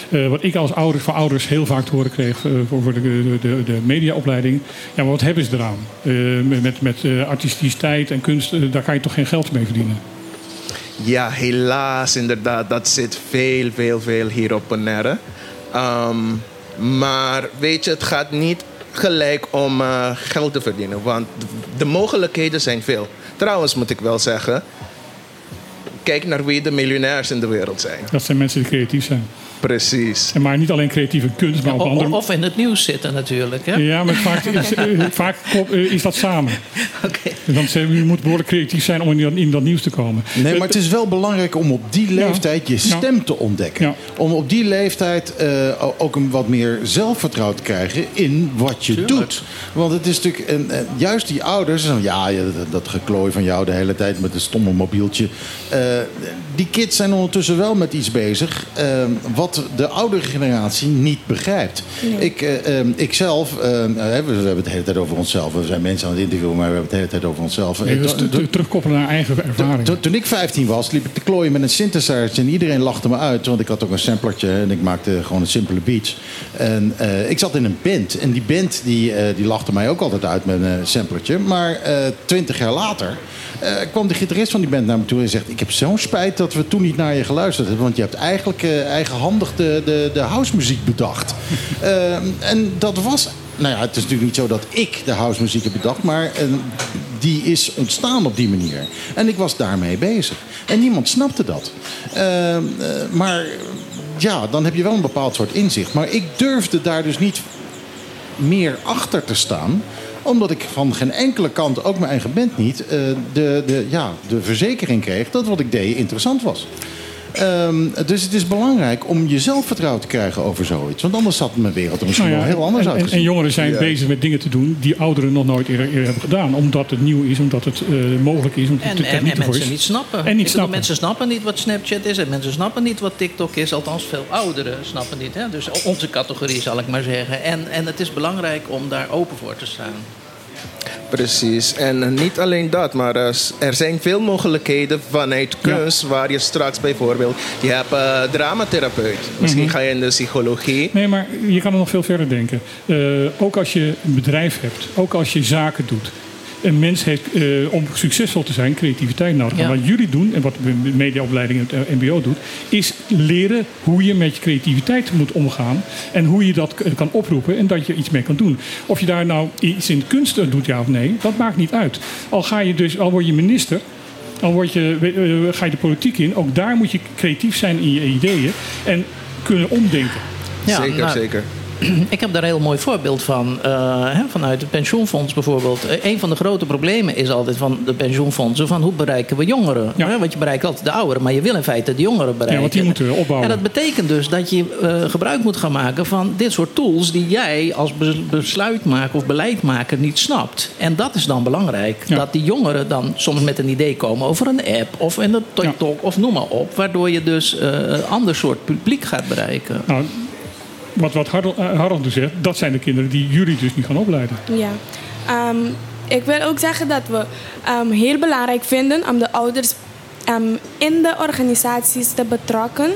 Eh, wat ik als ouder van ouders heel vaak te horen kreeg eh, voor, voor de, de, de, de mediaopleiding. Ja, maar wat hebben ze eraan? Eh, met met, eh, artisticiteit en kunst, daar kan je toch geen geld mee verdienen? Ja, helaas inderdaad. Dat zit veel, veel, veel hier op Bonaire. Ehm, maar weet je, het gaat niet gelijk om eh, geld te verdienen. Want de mogelijkheden zijn veel. Trouwens moet ik wel zeggen... Kijk naar wie de miljonairs in de wereld zijn. Dat zijn mensen die creatief zijn. Precies. En maar niet alleen creatieve kunst, maar op Of, andere... of in het nieuws zitten natuurlijk. Hè? Ja, maar vaak is, eh, vaak kop- eh, is dat samen. Want ze- je moet behoorlijk creatief zijn om in dat, in dat nieuws te komen. Nee, maar het is wel belangrijk om op die leeftijd je stem te ontdekken. Om op die leeftijd eh, ook een wat meer zelfvertrouwen te krijgen in wat je doet. Want het is natuurlijk, en, en juist die ouders, ja, ja, dat, dat geklooi van jou de hele tijd met een stomme mobieltje. Eh, die kids zijn ondertussen wel met iets bezig eh, wat de oudere generatie niet begrijpt. Nee. Ik, eh, eh, ik zelf, eh, we, we hebben het de hele tijd over onszelf. We zijn mensen aan het interviewen, maar we hebben het de hele tijd over onszelf. Nee, dus Eh, te- terugkoppelen naar eigen ervaring. toen, toen ik 15 was, liep ik te klooien met een synthesizer en iedereen lachte me uit. Want ik had ook een samplertje en ik maakte gewoon een simpele beats. En eh, ik zat in een band en die band die, eh, die lachte mij ook altijd uit met een samplertje. Maar twintig jaar later eh, kwam de gitarist van die band naar me toe en zegt... ik heb zo'n spijt dat we toen niet naar je geluisterd hebben. Want je hebt eigenlijk eh, de, de, de housemuziek bedacht. Eh, en dat was... Nou ja, het is natuurlijk niet zo dat ik de housemuziek heb bedacht... maar eh, die is ontstaan op die manier. En ik was daarmee bezig. En niemand snapte dat. Eh, maar ja, dan heb je wel een bepaald soort inzicht. Maar ik durfde daar dus niet meer achter te staan omdat ik van geen enkele kant, ook mijn eigen band niet, de, de, ja, de verzekering kreeg dat wat ik deed interessant was. Ehm, dus het is belangrijk om je zelfvertrouwen te krijgen over zoiets. Want anders zat mijn wereld er misschien Nou ja, wel heel anders uit. en, en jongeren zijn bezig met dingen te doen die ouderen nog nooit eerder, eerder hebben gedaan. Omdat het nieuw is, omdat het eh, mogelijk is, omdat En, de en, en mensen is. niet snappen. En Ik niet bedoel, snappen. Mensen snappen niet wat Snapchat is en mensen snappen niet wat TikTok is. Althans, veel ouderen snappen niet. Hè? Dus onze categorie zal ik maar zeggen. En, en het is belangrijk om daar open voor te staan. Precies. En eh, niet alleen dat, maar eh, er zijn veel mogelijkheden vanuit kunst. Waar je straks bijvoorbeeld. Je hebt eh dramatherapeut. Misschien Mhm. ga je in de psychologie. Nee, maar je kan er nog veel verder denken. Ook als je een bedrijf hebt, ook als je zaken doet. Een mens heeft eh, om succesvol te zijn creativiteit nodig. Ja. En wat jullie doen en wat de mediaopleiding en het MBO doet, is leren hoe je met je creativiteit moet omgaan. En hoe je dat kan oproepen en dat je iets mee kan doen. Of je daar nou iets in kunst doet, ja of nee, dat maakt niet uit. Al ga je dus, al word je minister. Al word je, eh, ga je de politiek in, ook daar moet je creatief zijn in je ideeën en kunnen omdenken. Ja, Zeker, nou, zeker. Ik heb daar een heel mooi voorbeeld van. eh, hè, vanuit het pensioenfonds bijvoorbeeld. Eh, een van de grote problemen is altijd van de pensioenfondsen... van hoe bereiken we jongeren? Hè, want je bereikt altijd de ouderen... maar je wil in feite de jongeren bereiken. Ja, want die moeten we opbouwen. En dat betekent dus dat je eh, gebruik moet gaan maken van dit soort tools... die jij als be- besluitmaker of beleidmaker niet snapt. En dat is dan belangrijk. Dat die jongeren dan soms met een idee komen over een app... of in de TikTok of noem maar op. Waardoor je dus een ander soort publiek gaat bereiken. Nou, wat, wat Harold, eh, dus zegt, dat zijn de kinderen die jullie dus nu gaan opleiden. Ja. Ehm, ik wil ook zeggen dat we ehm, heel belangrijk vinden om de ouders ehm, in de organisaties te betrokken.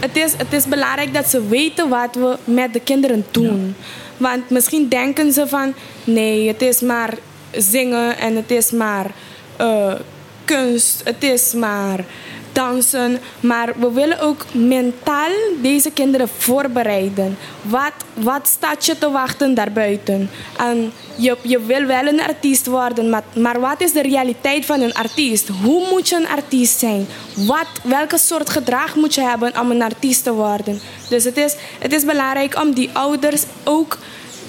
Het, is, het is belangrijk dat ze weten wat we met de kinderen doen. Want misschien denken ze van nee, het is maar zingen en het is maar eh, kunst, het is maar dansen. Maar we willen ook mentaal deze kinderen voorbereiden. Wat, wat staat je te wachten daarbuiten? En je, je wil wel een artiest worden, maar, maar wat is de realiteit van een artiest? Hoe moet je een artiest zijn? Wat, welke soort gedrag moet je hebben om een artiest te worden? Dus het is, het is belangrijk om die ouders ook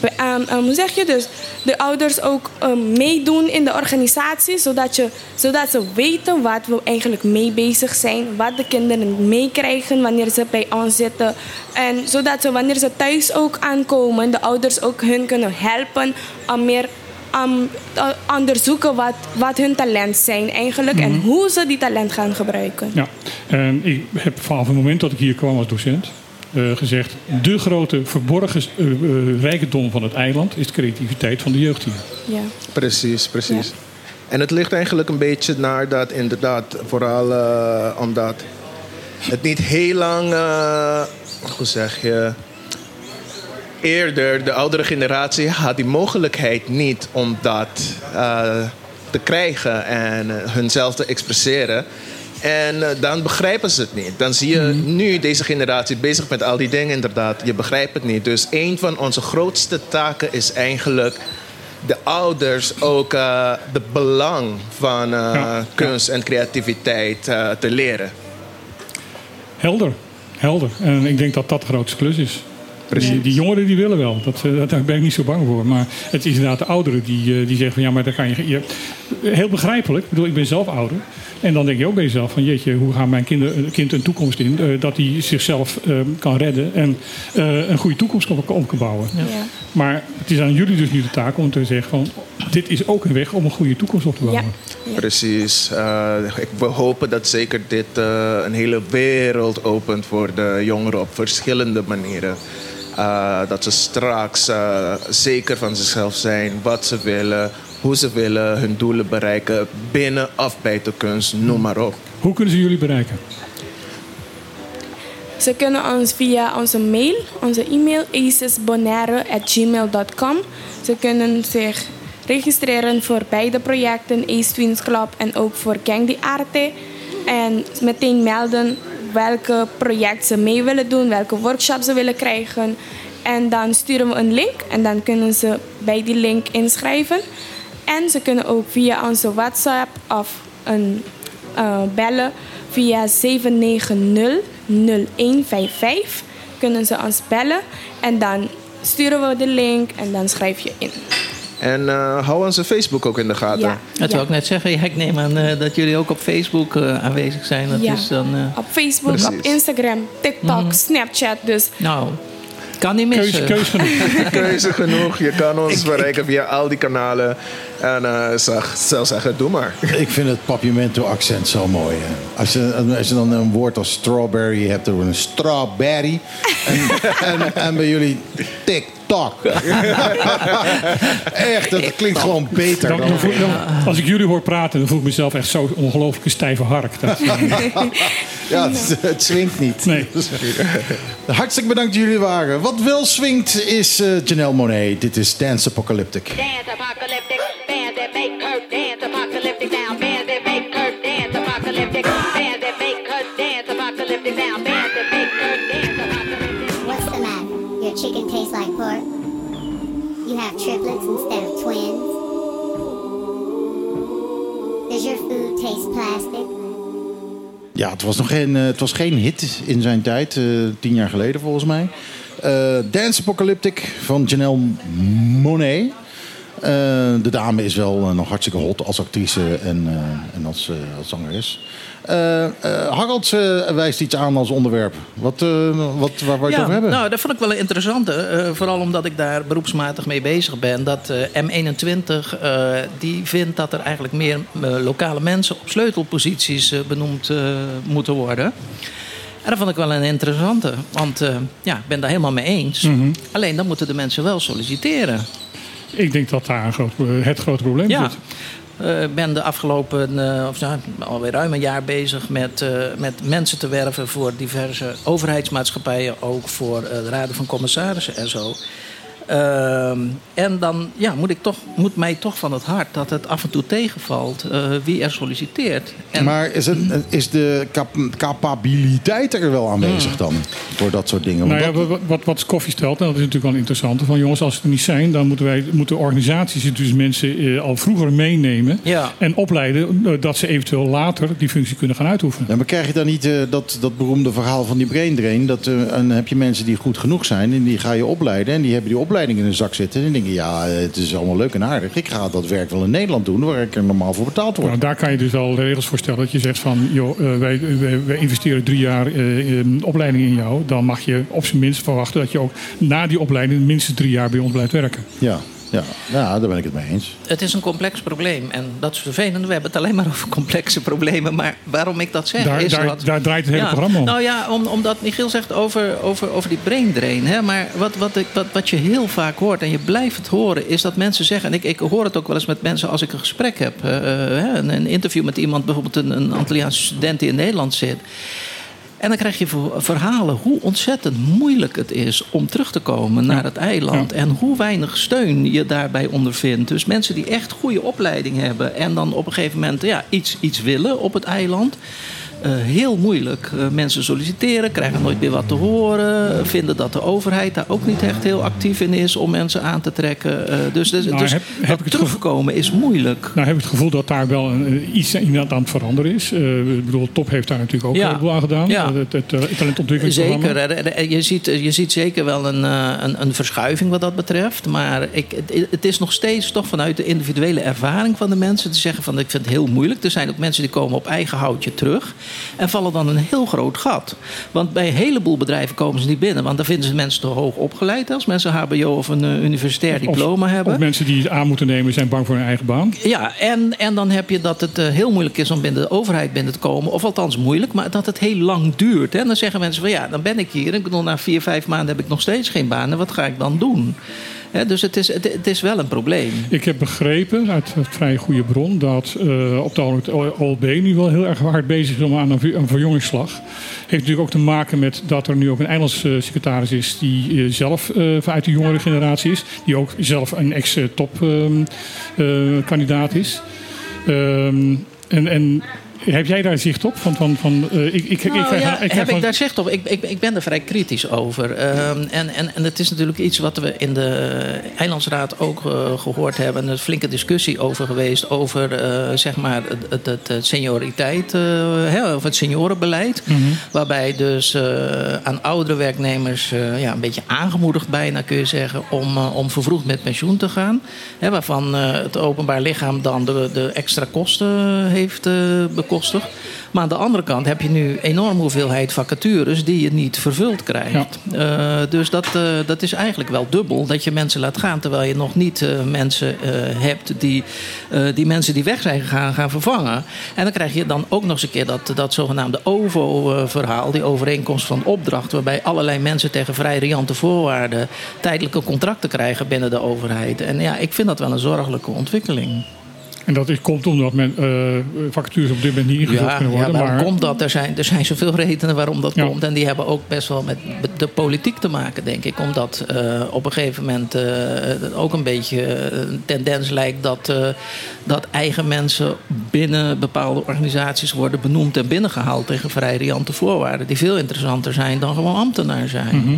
Ehm, hoe zeg je dus? De ouders ook ehm, meedoen in de organisatie, zodat, je, zodat ze weten wat we eigenlijk mee bezig zijn, wat de kinderen meekrijgen wanneer ze bij ons zitten. En zodat ze wanneer ze thuis ook aankomen, de ouders ook hun kunnen helpen om meer om te onderzoeken wat, wat hun talent zijn eigenlijk en hoe ze die talent gaan gebruiken. Ja, en ik heb vanaf het moment dat ik hier kwam als docent gezegd... de grote verborgen eh, eh, rijkdom van het eiland is de creativiteit van de jeugd hier. Ja. Precies, precies. En het ligt eigenlijk een beetje naar dat inderdaad, vooral eh, omdat het niet heel lang, eh, hoe zeg je, eerder de oudere generatie had die mogelijkheid niet om dat eh, te krijgen en uh, hunzelf te expresseren. En uh, dan begrijpen ze het niet. Dan zie je nu deze generatie bezig met al die dingen, inderdaad. Je begrijpt het niet. Dus een van onze grootste taken is eigenlijk de ouders ook uh, de belang van uh, ja, kunst en creativiteit te leren. Helder, helder. En ik denk dat dat de grootste klus is. Die, die, jongeren die willen wel, dat, daar ben ik niet zo bang voor. Maar het is inderdaad de ouderen die, die zeggen van ja, maar daar kan je, je. Heel begrijpelijk, ik bedoel, ik ben zelf ouder. En dan denk je ook bij jezelf van jeetje, hoe gaat mijn kinder, kind een toekomst in? Uh, dat hij zichzelf kan redden en een goede toekomst kan, kan bouwen. Ja. Maar het is aan jullie dus nu de taak om te zeggen van dit is ook een weg om een goede toekomst op te bouwen. Ja. Precies. Uh, ik, we hopen dat zeker dit uh, een hele wereld opent voor de jongeren op verschillende manieren. Uh, dat ze straks zeker van zichzelf zijn, wat ze willen, hoe ze willen hun doelen bereiken binnen of buiten kunst, noem maar op. Hoe kunnen ze jullie bereiken? Ze kunnen ons via onze mail, onze e-mail acesbonaire.gmail.com. Ze kunnen zich registreren voor beide projecten, Ace Twins Club en ook voor Gang di Arte. En meteen melden welke project ze mee willen doen, welke workshops ze willen krijgen. En dan sturen we een link en dan kunnen ze bij die link inschrijven. En ze kunnen ook via onze WhatsApp of een, uh, bellen via 790 0155 kunnen ze ons bellen en dan sturen we de link en dan schrijf je in. En eh, hou onze Facebook ook in de gaten. Ja. Dat wil ik net zeggen. Ja, ik neem aan eh, dat jullie ook op Facebook eh, aanwezig zijn. Dat Ja. is dan, eh, Op Facebook, op. Instagram, TikTok, Mhm. Snapchat. Dus nou, kan niet missen. Keus genoeg. Keuze genoeg. Je kan ons bereiken via al die kanalen. En eh zeg, zal zeggen, doe maar. Ik vind het papiamento accent zo mooi. hè. Als je, als je dan een woord als strawberry hebt, dan wordt een strawberry. En, en, en bij jullie TikTok. Echt, dat klinkt gewoon beter. Dan, Dan, dan dan- als ik jullie hoor praten, dan voel ik mezelf echt zo ongelooflijke stijve hark. Dat, ja, het, het swingt niet. nee. Hartstikke bedankt dat jullie waren. Wat wel swingt is eh Janelle Monet. Dit is Dance Apocalyptic. Dance apocalyptic, bands that make her dance apocalyptic now. Bands that make her dance apocalyptic. Bands that make her dance apocalyptic now. Chicken tastes like pork? You have triplets instead of twins? Does your food taste plastic? Ja, het was nog geen, eh, het was geen hit in zijn tijd. eh, tien jaar geleden volgens mij. Eh, Dance Apocalyptic van Janelle Monet. Eh, de dame is wel nog hartstikke hot als actrice en, en als, als zangeres. Eh, eh, Harald eh, wijst iets aan als onderwerp. Wat, eh, wat, waar wil je het over hebben? Nou, dat vond ik wel een interessante. vooral omdat ik daar beroepsmatig mee bezig ben. Dat eh, M21 eh, die vindt dat er eigenlijk meer lokale mensen op sleutelposities eh, benoemd eh, moeten worden. En dat vond ik wel een interessante. Want eh, ja, ik ben daar helemaal mee eens. Mhm. Alleen dan moeten de mensen wel solliciteren. Ik denk dat daar een groot, het grote probleem Ja. zit. Ik ben de afgelopen, eh, of nou, alweer ruim een jaar bezig met, eh, met mensen te werven voor diverse overheidsmaatschappijen, ook voor de raden van commissarissen en zo. Ehm, en dan ja, moet, ik toch, moet mij toch van het hart dat het af en toe tegenvalt eh, wie er solliciteert. En, Maar is, het, is de cap- capabiliteit er wel aanwezig Hmm. dan? Voor dat soort dingen? Nou ja, dat- wat, wat, wat Koffie stelt, en dat is natuurlijk wel interessant. Van jongens, als ze er niet zijn, dan moeten, wij, moeten organisaties dus mensen eh, al vroeger meenemen. Ja. En opleiden eh, dat ze eventueel later die functie kunnen gaan uitoefenen. Ja, maar krijg je dan niet eh, dat, dat beroemde verhaal van die brain drain? Dat, eh, dan heb je mensen die goed genoeg zijn en die ga je opleiden. En die hebben die opleiding in hun zak zitten. En denken, ja, het is allemaal leuk en aardig. Ik ga dat werk wel in Nederland doen, waar ik er normaal voor betaald word. Nou, daar kan je dus wel regels voor stellen. Dat je zegt van, joh, eh, wij, wij, wij investeren drie jaar eh, in opleiding in jou. Dan mag je op zijn minst verwachten dat je ook na die opleiding minstens drie jaar bij ons blijft werken. Ja, ja, ja, daar ben ik het mee eens. Het is een complex probleem en dat is vervelend. We hebben het alleen maar over complexe problemen. Maar waarom ik dat zeg Daar- is daar- dat... daar draait het hele Ja, programma om. Nou ja, om, omdat Michiel zegt over, over, over die brain drain. Hè? Maar wat, wat, ik, wat, wat je heel vaak hoort en je blijft het horen... is dat mensen zeggen... en ik, ik hoor het ook wel eens met mensen als ik een gesprek heb... eh, eh, een, een interview met iemand, bijvoorbeeld een, een Antilliaanse student die in Nederland zit... En dan krijg je ver- verhalen hoe ontzettend moeilijk het is om terug te komen naar het eiland. En hoe weinig steun je daarbij ondervindt. Dus mensen die echt goede opleiding hebben en dan op een gegeven moment ja, iets, iets willen op het eiland. Eh, heel moeilijk. Eh, mensen solliciteren, krijgen nooit meer wat te horen. Vinden dat de overheid daar ook niet echt heel actief in is om mensen aan te trekken. Eh, dus dus, Nou, dus heb- heb dat ik terugkomen is moeilijk. Nou heb ik het gevoel dat daar wel een, iets in aan het veranderen is. Ik bedoel, Top heeft daar natuurlijk ook Ja. een heleboel aan gedaan. Ja. Het, het, het talentontwikkelingsprogramma. Zeker. Er- er- Je ziet, je ziet zeker wel een, een, een verschuiving wat dat betreft. Maar ik, het, het is nog steeds toch vanuit de individuele ervaring van de mensen te zeggen van ik vind het heel moeilijk. Er zijn ook mensen die komen op eigen houtje terug en vallen dan een heel groot gat. Want bij een heleboel bedrijven komen ze niet binnen. Want dan vinden ze mensen te hoog opgeleid als mensen HBO of een eh, universitair diploma of, hebben. Of mensen die het aan moeten nemen zijn bang voor hun eigen baan. Ja, en, en dan heb je dat het eh, heel moeilijk is om binnen de overheid binnen te komen. Of althans moeilijk, maar dat het heel lang duurt. Hè. En dan zeggen mensen van ja, dan ben ik hier. Ik bedoel, na vier, vijf maanden heb ik nog steeds geen baan. En wat ga ik dan doen? Dus het is, het, het is wel een probleem. Ik heb begrepen uit een vrij goede bron dat eh, op de OLB nu wel heel erg hard bezig is om aan een, een verjongingsslag. Heeft natuurlijk ook te maken met dat er nu ook een Engels-secretaris is die eh, zelf eh, vanuit de jongere generatie is. Die ook zelf een ex-top-kandidaat is. Ehm, en, en heb jij daar zicht op? Van, van, van, eh, ik, ik, ik, Nou krijg, ja, ik heb ik daar zicht op? Ik, ik, ik ben er vrij kritisch over. Ehm, en, en, en het is natuurlijk iets wat we in de Eilandsraad ook eh, gehoord hebben. Er is een flinke discussie over geweest. Over eh, zeg maar het, het, het, senioriteit, hè, of het seniorenbeleid. Mhm. Waarbij dus aan oudere werknemers ja, een beetje aangemoedigd bijna kun je zeggen. Om, om vervroegd met pensioen te gaan. Hè, waarvan het openbaar lichaam dan de, de extra kosten heeft eh, Maar aan de andere kant heb je nu enorm hoeveelheid vacatures die je niet vervuld krijgt. Eh, dus dat, eh, dat is eigenlijk wel dubbel. Dat je mensen laat gaan terwijl je nog niet eh, mensen hebt die, die mensen die weg zijn gegaan gaan vervangen. En dan krijg je dan ook nog eens een keer dat, dat zogenaamde OVO-verhaal, die overeenkomst van opdracht, waarbij allerlei mensen tegen vrij riante voorwaarden tijdelijke contracten krijgen binnen de overheid. En ja, ik vind dat wel een zorgelijke ontwikkeling. En dat is, komt omdat men, eh, vacatures op dit moment niet ingevuld Ja, kunnen ja, worden. waarom maar, komt dat? Er zijn, er zijn zoveel redenen waarom dat Ja. komt. En die hebben ook best wel met de politiek te maken, denk ik. Omdat eh, op een gegeven moment eh, ook een beetje een tendens lijkt dat, dat eigen mensen binnen bepaalde organisaties worden benoemd en binnengehaald tegen vrij riante voorwaarden. Die veel interessanter zijn dan gewoon ambtenaar zijn. Mhm.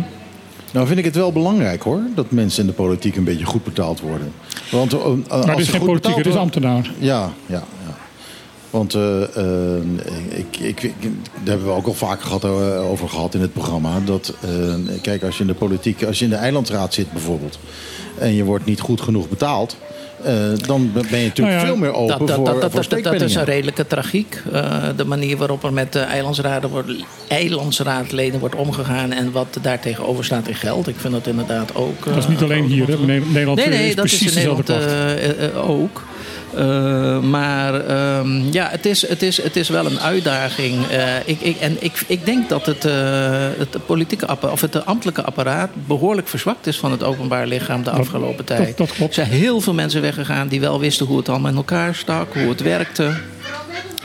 Nou vind ik het wel belangrijk hoor, dat mensen in de politiek een beetje goed betaald worden. Want, uh, als maar het is geen politiek, het is ambtenaar. Ja, ja, ja. Want eh, eh, ik, ik, ik- daar hebben we ook al vaker gehad, eh, over gehad in het programma. Dat, eh, kijk, als je in de politiek, als je in de eilandsraad zit bijvoorbeeld. en je wordt niet goed genoeg betaald. Eh, dan ben je natuurlijk Nou ja, veel meer open dat, dat, voor, dat, voor dat, dat, dat is een redelijke tragiek. Eh, de manier waarop er met de eilandsraden wordt, eilandsraadleden wordt omgegaan en wat daar tegenover staat in geld. Ik vind dat inderdaad ook. Dat is niet alleen hier, hè. Nederland nee, nee, is dat precies is in Nederland eh, eh, eh, ook. Eh, maar ehm, ja, het is, het, is, het is wel een uitdaging. Eh, ik, ik, en ik, ik denk dat het, eh, het politieke of het ambtelijke apparaat behoorlijk verzwakt is van het openbaar lichaam de afgelopen tijd. dat klopt. Er zijn heel veel mensen weggegaan die wel wisten hoe het allemaal in elkaar stak, hoe het werkte.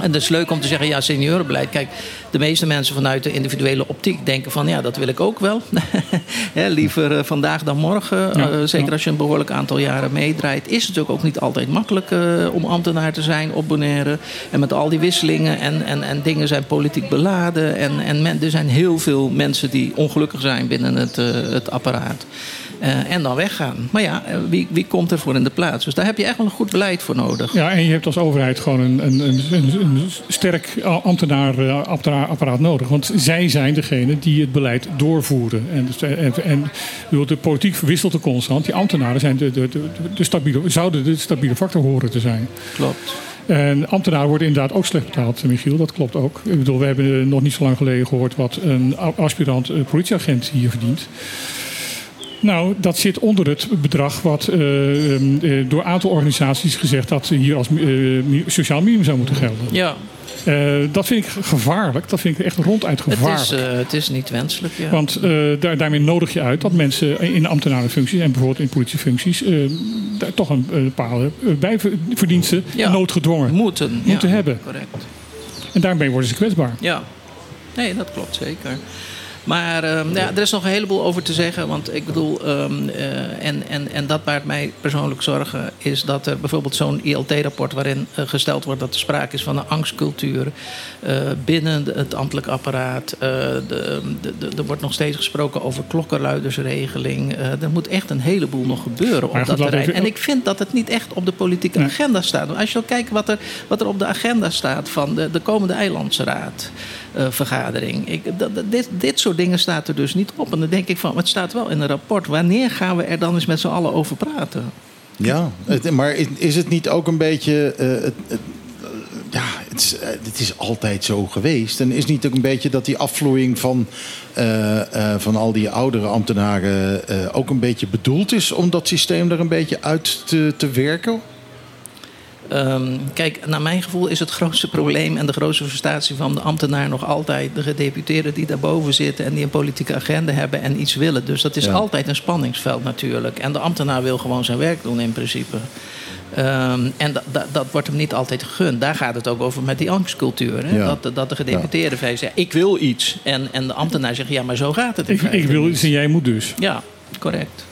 En dat is leuk om te zeggen, ja, seniorenbeleid. Kijk, de meeste mensen vanuit de individuele optiek denken van... ja, dat wil ik ook wel. Liever eh, vandaag dan morgen. Ja, Eh, zeker ja. als je een behoorlijk aantal jaren meedraait. Is het natuurlijk ook niet altijd makkelijk eh, om ambtenaar te zijn op Bonaire. En met al die wisselingen en, en, en dingen zijn politiek beladen. En, en men, er zijn heel veel mensen die ongelukkig zijn binnen het, het apparaat. En dan weggaan. Maar ja, wie, wie komt ervoor in de plaats? Dus daar heb je echt wel een goed beleid voor nodig. Ja, en je hebt als overheid gewoon een, een, een, een, sterk eh, ambtenaarapparaat nodig. Want zij zijn degene die het beleid doorvoeren. En, dus- en, en bedoel, de politiek wisselt er constant. Die ambtenaren zijn de, de, de, de stabiele, zouden de stabiele factor horen te zijn. Klopt. En ambtenaren worden inderdaad ook slecht betaald, Michiel. Dat klopt ook. Ik bedoel, we hebben eh, nog niet zo lang geleden gehoord wat een aspirant eh, politieagent hier verdient. Nou, dat zit onder het bedrag wat eh, ehm, eh, door een aantal organisaties gezegd dat hier als eh, sociaal minimum zou moeten gelden. Ja. Dat vind ik gevaarlijk. Dat vind ik echt ronduit Het gevaarlijk. is, eh, het is niet wenselijk. Ja. Want daar, daarmee nodig je uit dat mensen in ambtenarenfuncties en bijvoorbeeld in politiefuncties daar toch een, bepaalde bijverdiensten Ja. noodgedwongen moeten, moeten ja, hebben. Correct. En daarmee worden ze kwetsbaar. Ja, nee, dat klopt zeker. Maar ehm, ja, er is nog een heleboel over te zeggen. Want ik bedoel, ehm, eh, en, en, en dat baart mij persoonlijk zorgen, is dat er bijvoorbeeld zo'n ILT-rapport waarin eh, gesteld wordt dat er sprake is van een angstcultuur eh, binnen het ambtelijk apparaat. De, de, de- er wordt nog steeds gesproken over klokkenluidersregeling. Er moet echt een heleboel nog gebeuren op dat terrein. En ik vind dat het niet echt op de politieke agenda staat. Want als je kijkt wat er, wat er op de agenda staat van de, de komende Eilandsraad. Eh, vergadering. Ik, dit, dit soort dingen staat er dus niet op. En dan denk ik van, het staat wel in een rapport. Wanneer gaan we er dan eens met z'n allen over praten? Ja, maar is- het niet ook een beetje. eh, het, ja, het is, eh, is altijd zo geweest. En is niet ook een beetje dat die afvloeiing van, van al die oudere ambtenaren ook een beetje bedoeld is om dat systeem er een beetje uit te, te werken? Ehm, kijk, naar mijn gevoel is het grootste probleem en de grootste frustratie van de ambtenaar nog altijd de gedeputeerden die daarboven zitten en die een politieke agenda hebben en iets willen. Dus dat is Ja. altijd een spanningsveld natuurlijk. En de ambtenaar wil gewoon zijn werk doen in principe. Ehm, en dat, wordt hem niet altijd gegund. Daar gaat het ook over met die angstcultuur. Hè? Ja. Dat, dat de gedeputeerde ja. zegt, ik wil iets. En, en de ambtenaar zegt, ja, maar zo gaat het. Ik, ik wil iets en jij moet dus. Ja, correct.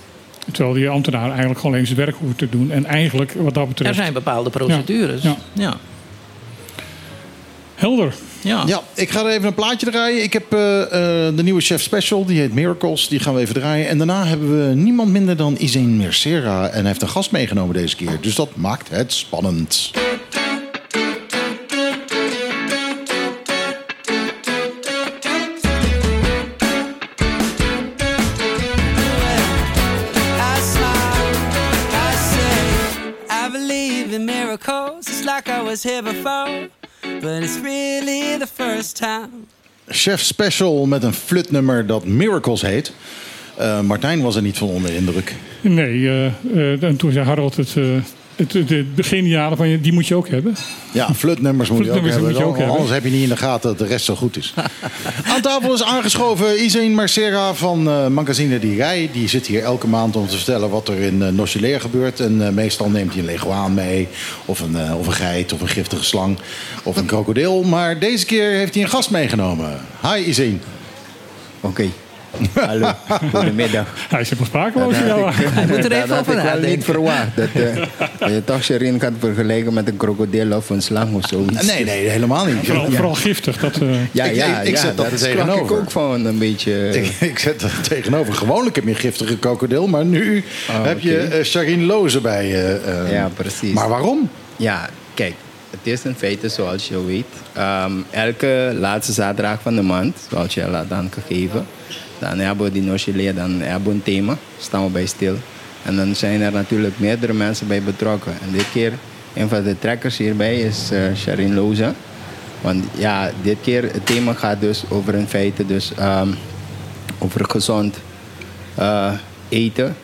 Terwijl die ambtenaar eigenlijk gewoon alleen zijn werk hoeft te doen. En eigenlijk, wat dat betreft... Er zijn bepaalde procedures. Ja. ja. Helder. Ja. Ja, ik ga er even een plaatje draaien. Ik heb eh, eh, de nieuwe chef special, die heet Miracles. Die gaan we even draaien. En daarna hebben we niemand minder dan Izeen Mercera. En hij heeft een gast meegenomen deze keer. Dus dat maakt het spannend. Like I was here before, but it's really the first time. Chef special met een flutnummer dat Miracles heet. Eh, Martijn was er niet van onder de indruk. Nee, eh, eh, en toen zei Harold het, eh, het, het, het beginjaren van je, die moet je ook hebben. Ja, flutnummers moet je ook Flutnummers hebben. moet je ook hebben. Anders heb je niet in de gaten dat de rest zo goed is. Aan tafel is aangeschoven Izeen Marcera van eh Magazine Die Rij. Die zit hier elke maand om te vertellen wat er in uh, gebeurt. En eh, meestal neemt hij een leguaan mee. Of een, of een geit, of een giftige slang. Of een krokodil. Maar deze keer heeft hij een gast meegenomen. Hi Izeen. Oké. Hallo, goedemiddag. Hij is helemaal sprakeloos. Dat ja. had ik- Hij moet er dat even had over nadenken. niet verwacht. Dat, eh, dat je toch Sherin gaat vergelijken met een krokodil of een slang of zoiets. Nee, nee, helemaal niet. Vooral, Ja. vooral giftig. Dat, eh, Ja, Ik- ja, ik- ik ja, zet dat er tegenover. ik ook van een beetje. Ik, ik zet er tegenover. Gewoonlijk heb je een giftige krokodil. Maar nu Oh, heb je uh, Sharin Loze bij je. eh. Ja, precies. Maar waarom? Ja, kijk, het is in feite zoals je weet. ehm, elke laatste zaterdag van de maand, zoals je al had aangegeven, dan hebben we die Nochelee, dan hebben we een thema, staan we bij stil. En dan zijn er natuurlijk meerdere mensen bij betrokken. En dit keer, een van de trekkers hierbij is eh Sharin Loza. Want ja, dit keer het thema gaat dus over in feite dus ehm, over gezond eh, eten.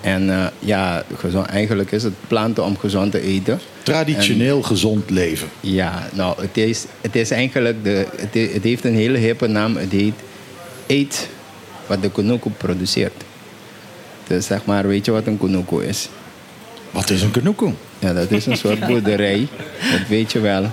En eh, ja, gezond, eigenlijk is het planten om gezond te eten. Traditioneel gezond leven. Ja, nou, het is, het is eigenlijk, de, het, he- het heeft een hele hippe naam. Het heet Eet wat de Kunuku produceert. Dus zeg maar, weet je wat een Kunuku is? Wat is een Kunuku? Ja, dat is een soort boerderij. Dat weet je wel.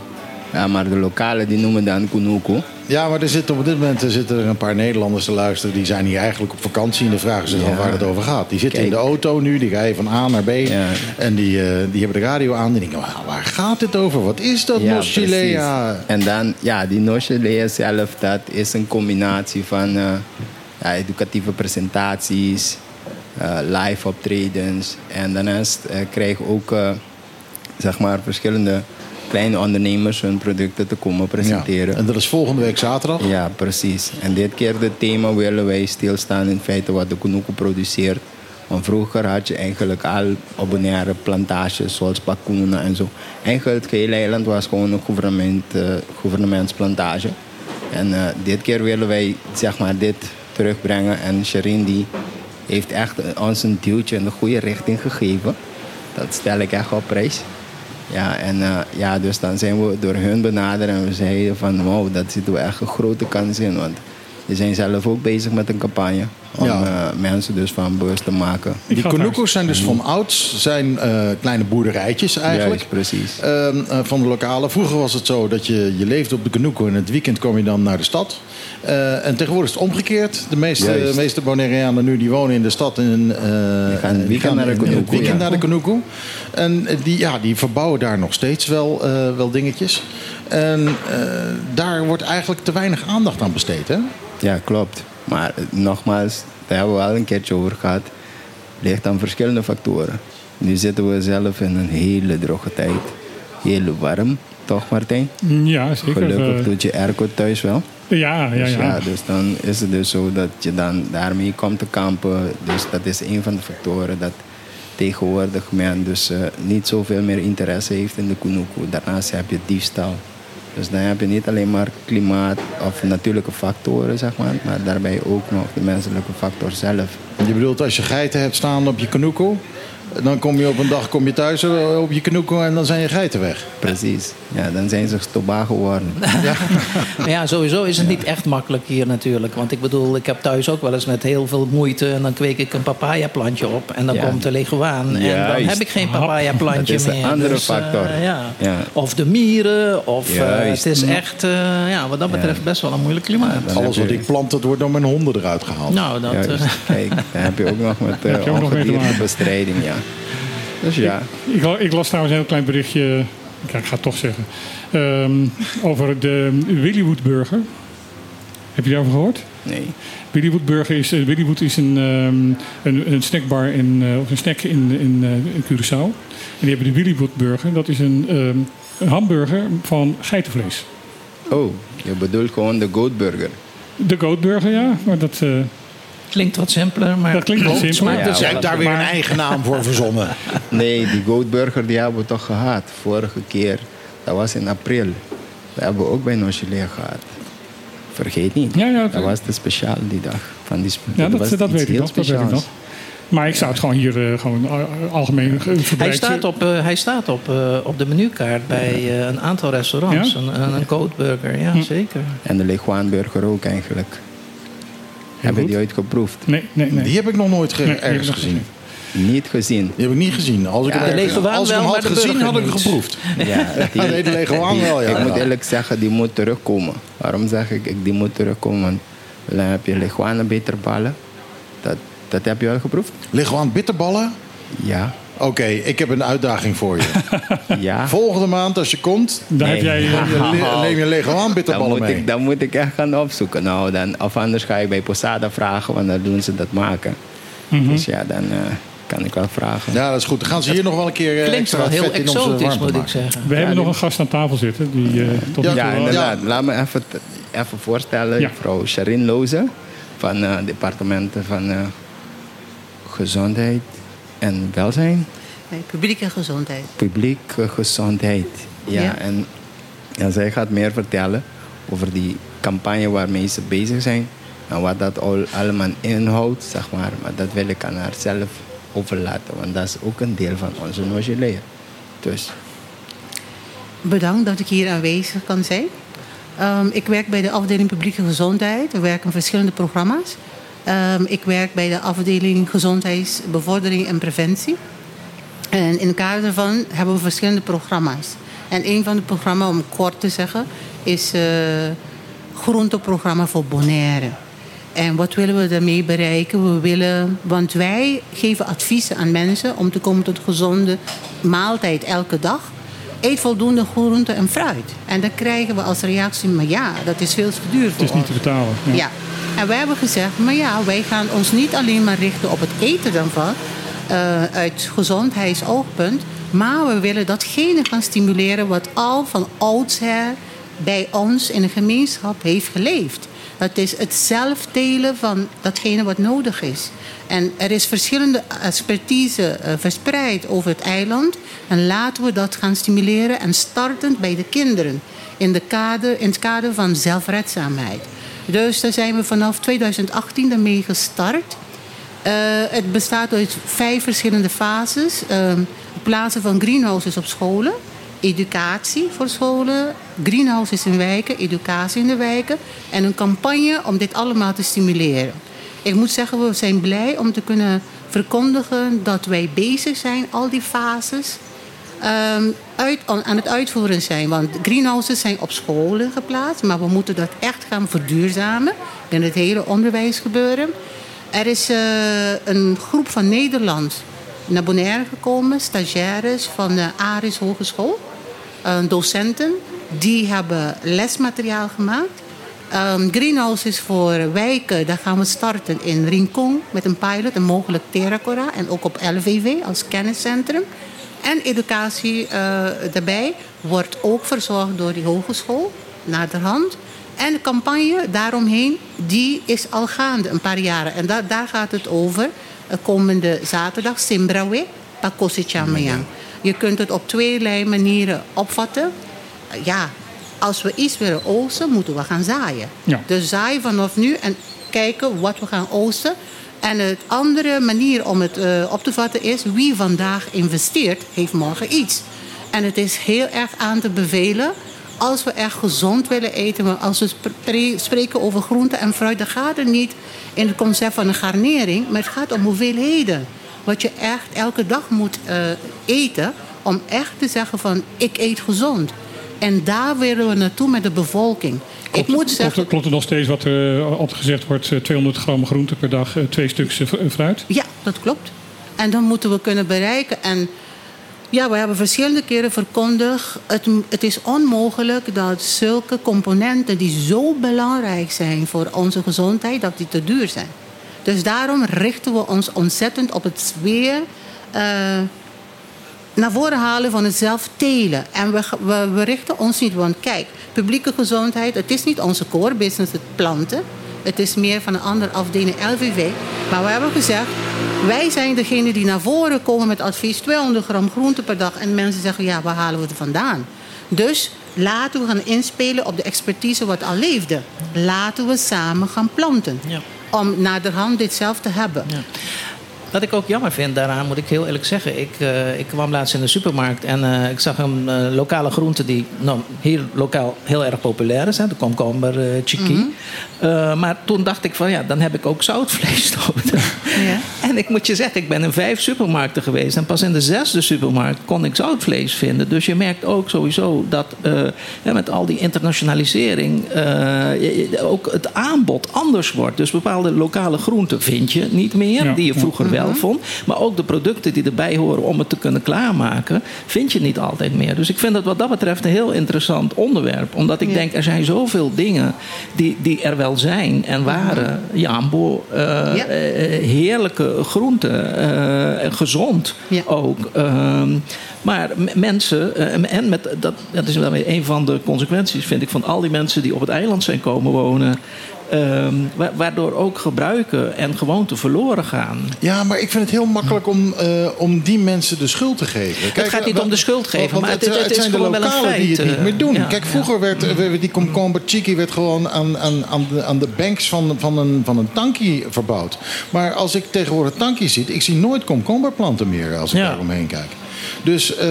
Ja, maar de lokalen die noemen dan Kunuku. Ja, maar er zitten op dit moment er zitten er een paar Nederlanders te luisteren. Die zijn hier eigenlijk op vakantie. En dan vragen ze dan Ja. waar het over gaat. Die zitten in de auto nu. Die rijden van A naar B. En die, eh, die hebben de radio aan. Die denken, "Wauw, waar gaat dit over? Wat is dat, Ja. En dan, ja, die Nochilea zelf, dat is een combinatie van eh, ja, educatieve presentaties, eh, live optredens. En daarnaast eh, krijgen ook, eh, zeg maar, verschillende kleine ondernemers hun producten te komen presenteren. En dat is volgende week zaterdag? Ja, precies. En dit keer het thema willen wij stilstaan in feite wat de Kunuku produceert. Want vroeger had je eigenlijk al ordinaire plantages zoals Bakuna en zo. Eigenlijk het hele eiland was gewoon een gouvernement, eh, gouvernementsplantage. En eh, dit keer willen wij zeg maar, dit terugbrengen. En Sherin die heeft echt ons een duwtje in de goede richting gegeven. Dat stel ik echt op prijs. Ja, en eh, ja, dus dan zijn we door hun benaderd en we zeiden van wow, dat zitten we echt een grote kans in. Want die zijn zelf ook bezig met een campagne om Ja. eh, mensen dus van bewust te maken. Die Kunukus zijn dus van ouds zijn eh, kleine boerderijtjes eigenlijk. Juist, precies. Ehm, eh, van de lokale. Vroeger was het zo dat je, je leefde op de Kunuku en het weekend kwam je dan naar de stad. Eh, en tegenwoordig is het omgekeerd. De meeste, Juist. meeste Bonaireanen nu die wonen in de stad. En, eh, gaan naar de Kunuku, weekend ja. naar de Kunuku. En die, ja, die verbouwen daar nog steeds wel, eh, wel dingetjes. En eh, daar wordt eigenlijk te weinig aandacht aan besteed. Hè? Ja, klopt. Maar eh, nogmaals, daar hebben we al een keertje over gehad. ligt aan verschillende factoren. Nu zitten we zelf in een hele droge tijd. Heel warm, toch Martijn? Ja, zeker. Gelukkig Eh, doet je airco thuis wel. Ja, ja, Dus ja. dus dan is het dus zo dat je dan daarmee komt te kampen. Dus dat is een van de factoren dat tegenwoordig men dus eh, niet zoveel meer interesse heeft in de Kunuku. Daarnaast heb je diefstal. Dus dan heb je niet alleen maar klimaat of natuurlijke factoren, zeg maar, maar daarbij ook nog de menselijke factor zelf. Je bedoelt als je geiten hebt staan op je Kunuku... dan kom je op een dag kom je thuis eh, op je Kunuku en dan zijn je geiten weg. Precies. Ja, dan zijn ze stoba geworden. Maar ja, sowieso is het niet echt makkelijk hier natuurlijk. Want ik bedoel, ik heb thuis ook wel eens met heel veel moeite... en dan kweek ik een papayaplantje op en dan Ja. komt de leguaan. En dan Juist. heb ik geen papayaplantje Dat is meer. een andere Dus, eh, factor. ja. Ja. Of de mieren, of eh, het is echt, eh, ja, wat dat betreft best wel een moeilijk klimaat. Alles wat ik plant, dat wordt door mijn honden eruit gehaald. Nou, dat... Kijk, daar heb je ook nog met uh, bestrijding, ja. Dus ja. Ik, ik, la- ik las trouwens een heel klein berichtje ik ga het toch zeggen. Ehm, over de Willywood Burger. Heb je daarover gehoord? Nee. Willywood Burger is, eh, Willywood is een, ehm, een, een snackbar in, eh, of een snack in, in, eh, in Curaçao. En die hebben de Willywood Burger. Dat is een, ehm, een hamburger van geitenvlees. Oh, je bedoelt gewoon de goatburger. De goatburger, ja. Maar dat... Klinkt wat simpeler, maar... Dat klinkt wat Goat simpeler. smaakt Jij hebt daar weer een Maar- eigen naam voor verzonnen. Nee, die goatburger die hebben we toch gehad. Vorige keer, dat was in april. Dat hebben we ook bij Nochelee gehad. Vergeet niet. Ja, ja, dat was de speciaal die dag. Van die Ja, dat, was dat weet ik heel nog. Dat weet ik nog. Maar ik zou het gewoon hier eh, gewoon algemeen ge- Hij staat op, eh, hij staat op, eh, op de menukaart bij een aantal restaurants. Ja? Een, een, een goatburger, ja, Hm. zeker. En de Leguanburger ook eigenlijk. Heb je goed. die ooit geproefd? Nee, nee, nee. Die heb ik nog nooit ge- Nee, die ergens gezien. Niet gezien. Die heb ik niet gezien. Als ik Ja, hem, ergens- als ik hem wel, had gezien, had ik hem geproefd. Ja, nee, de wel, ja. Ik moet eerlijk zeggen, die moet terugkomen. Waarom zeg ik, ik die moet terugkomen? Want dan heb je Leguanen bitterballen. Dat, dat heb je al geproefd? Leguaan bitterballen? Ja. Oké, ik heb een uitdaging voor je. Ja. Volgende maand als je komt, Daar heb jij... je le- neem je Leguaan Dan bitterballen moet, mee. ik, dan moet ik echt gaan opzoeken. Nou, dan, of anders ga ik bij Posada vragen, want dan doen ze dat maken. Mhm. Dus ja, dan eh, kan ik wel vragen. Ja, dat is goed. Dan gaan ze hier nog wel een keer eh, Klinkt extra wel heel vet in onze exotisch, warmte moet ik zeggen. We hebben die- nog een gast aan tafel zitten. Die, eh, tot Ja, Ja, inderdaad. Laat me even, even voorstellen. Ja. Mevrouw Sharin Loze van het departement van eh, Gezondheid en Welzijn. Nee, publieke gezondheid. Publieke gezondheid. Ja, Ja. En, en zij gaat meer vertellen over die campagne waarmee ze bezig zijn. En wat dat al, allemaal inhoudt, zeg maar. Maar dat wil ik aan haar zelf overlaten. Want dat is ook een deel van onze Nogelea. Dus Bedankt dat ik hier aanwezig kan zijn. Ehm, ik werk bij de afdeling publieke gezondheid. We werken verschillende programma's. Ehm, ik werk bij de afdeling gezondheidsbevordering en preventie. En in het kader daarvan hebben we verschillende programma's. En een van de programma's, om kort te zeggen, is het groenteprogramma voor Bonaire. En wat willen we daarmee bereiken? We willen, want wij geven adviezen aan mensen om te komen tot een gezonde maaltijd elke dag. Eet voldoende groente en fruit. En dan krijgen we als reactie, maar ja, dat is veel te duur voor Het is niet te betalen. Ja. En wij hebben gezegd, maar ja, wij gaan ons niet alleen maar richten op het eten daarvan, eh, uit gezondheidsoogpunt, maar we willen datgene gaan stimuleren wat al van oudsher bij ons in de gemeenschap heeft geleefd. Dat is het zelf delen van datgene wat nodig is. En er is verschillende expertise eh, verspreid over het eiland. En laten we dat gaan stimuleren en startend bij de kinderen. In, de in het kader van zelfredzaamheid. Dus daar zijn we vanaf 2018 daarmee gestart. Eh, het bestaat uit vijf verschillende fases. Uh, plaatsen van greenhouses op scholen. Educatie voor scholen. Greenhouses in wijken. Educatie in de wijken. En een campagne om dit allemaal te stimuleren. Ik moet zeggen, we zijn blij om te kunnen verkondigen dat wij bezig zijn, al die fases, ehm, uit, aan het uitvoeren zijn. Want greenhouses zijn op scholen geplaatst, maar we moeten dat echt gaan verduurzamen in het hele onderwijsgebeuren. Er is eh, een groep van Nederland naar Bonaire gekomen, stagiaires van de Aris Hogeschool, eh, docenten. Die hebben lesmateriaal gemaakt. Um, greenhouses voor wijken, daar gaan we starten in Rincon met een pilot en mogelijk Terracora en ook op LVV als kenniscentrum. En educatie uh, daarbij wordt ook verzorgd door die hogeschool, naderhand. En de campagne daaromheen, die is al gaande een paar jaren. En da daar gaat het over, uh, komende zaterdag, Simbrawe, Pakosi Chamayang. Je kunt het op twee manieren opvatten. Uh, ja, als we iets willen oosten, moeten we gaan zaaien. Ja. Dus zaaien vanaf nu en kijken wat we gaan oosten. En de andere manier om het uh, op te vatten is... wie vandaag investeert, heeft morgen iets. En het is heel erg aan te bevelen... als we echt gezond willen eten... maar als we spreken over groente en fruit... dan gaat het niet in het concept van een garnering... maar het gaat om hoeveelheden. Wat je echt elke dag moet uh, eten... om echt te zeggen van ik eet gezond. En daar willen we naartoe met de bevolking. Klopt, ik moet zeggen... klopt, klopt er nog steeds wat er altijd gezegd wordt... 200 gram groente per dag, twee stuks fruit? Ja, dat klopt. En dan moeten we kunnen bereiken. En Ja, we hebben verschillende keren verkondigd. Het, het is onmogelijk dat zulke componenten die zo belangrijk zijn voor onze gezondheid, dat die te duur zijn. Dus daarom richten we ons ontzettend op het weer eh, naar voren halen van het zelf telen. En we, we, we richten ons niet, want kijk, publieke gezondheid, het is niet onze core business, het planten. Het is meer van een andere afdeling, LVV. Maar we hebben gezegd, wij zijn degene die naar voren komen met advies 200 gram groente per dag. En mensen zeggen, ja, waar halen we het vandaan? Dus laten we gaan inspelen op de expertise wat al leefde. Laten we samen gaan planten. Om naderhand dit zelf te hebben. Wat ik ook jammer vind daaraan, moet ik heel eerlijk zeggen. Ik, eh, ik kwam laatst in de supermarkt en eh, ik zag een eh, lokale groente die nou, hier lokaal heel erg populair is. Hè, de komkommer eh chicky. Mhm. Eh, maar toen dacht ik van ja, dan heb ik ook zoutvlees nodig. En ik moet je zeggen, ik ben in vijf supermarkten geweest. En pas in de zesde supermarkt kon ik zoutvlees vinden. Dus je merkt ook sowieso dat eh, hè, met al die internationalisering eh, je- je- ook het aanbod anders wordt. Dus bepaalde lokale groenten vind je niet meer, Ja. die je vroeger Ja. wel Mhm. vond. Maar ook de producten die erbij horen om het te kunnen klaarmaken, vind je niet altijd meer. Dus ik vind het wat dat betreft een heel interessant onderwerp. Omdat ik Ja. denk, er zijn zoveel dingen die, die er wel zijn en waren. Jambo, eh, Ja. eh, heerlijke groenten, eh, en gezond ook. Ehm, maar mensen, eh, en met, dat, dat is wel een van de consequenties, vind ik, van al die mensen die op het eiland zijn komen wonen. Ehm, wa- waardoor ook gebruiken en gewoonten verloren gaan. Ja, maar ik vind het heel makkelijk om, eh, om die mensen de schuld te geven. Het gaat niet om de schuld geven, want maar het, het- het het is zijn de lokalen die het niet meer eh, doen. ja. Kijk, vroeger werd eh, die komkommer chiki werd gewoon aan, aan, aan, de, aan de banks van, van, een, van een tankie verbouwd. Maar als ik tegenwoordig tankies zie, ik zie nooit komkommerplanten meer als ik daar omheen kijk. Dus, eh,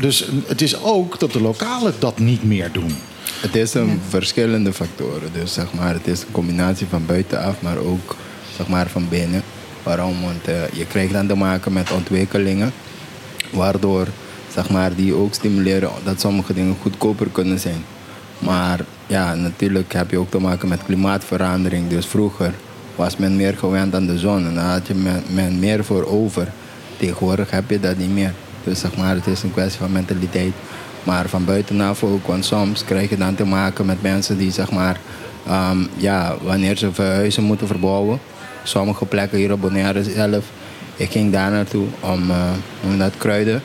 dus het is ook dat de lokalen dat niet meer doen. Het is een verschillende factoren. Dus zeg maar, het is een combinatie van buitenaf, maar ook zeg maar, van binnen. Waarom? Want eh, je krijgt dan te maken met ontwikkelingen, waardoor zeg maar, die ook stimuleren dat sommige dingen goedkoper kunnen zijn. Maar ja, natuurlijk heb je ook te maken met klimaatverandering. Dus vroeger was men meer gewend aan de zon en daar had je men, men meer voor over. Tegenwoordig heb je dat niet meer. Dus zeg maar, het is een kwestie van mentaliteit. Maar van buitenaf ook, want soms krijg je dan te maken met mensen die zeg maar, ehm, ja, wanneer ze huizen moeten verbouwen. Sommige plekken hier op Bonaire zelf. Ik ging daar naartoe om, eh, om dat kruiden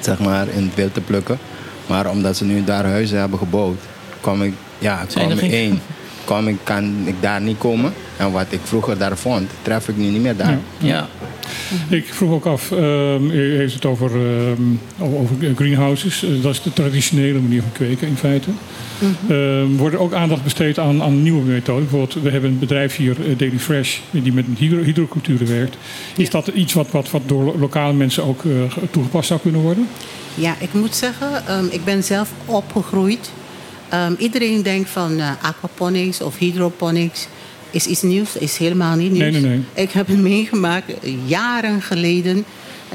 zeg maar, in het wild te plukken. Maar omdat ze nu daar huizen hebben gebouwd, kwam ik, ja, er ik één. Kwam ik, kan ik daar niet komen. En wat ik vroeger daar vond, tref ik nu niet meer daar. Ja. Ik vroeg ook af, ehm, u heeft het over, ehm, over greenhouses. Eh, dat is de traditionele manier van kweken in feite. Ehm, wordt er ook aandacht besteed aan, aan nieuwe methoden? Bijvoorbeeld, we hebben een bedrijf hier, eh, Daily Fresh, die met hydro hydroculturen werkt. Is dat iets wat, wat, wat door lo- lokale mensen ook eh, toegepast zou kunnen worden? Ja, ik moet zeggen, ik ben zelf opgegroeid. Iedereen denkt van aquaponics of hydroponics is iets nieuws. is helemaal niet nieuws. Nee, nee, nee. Ik heb het meegemaakt jaren geleden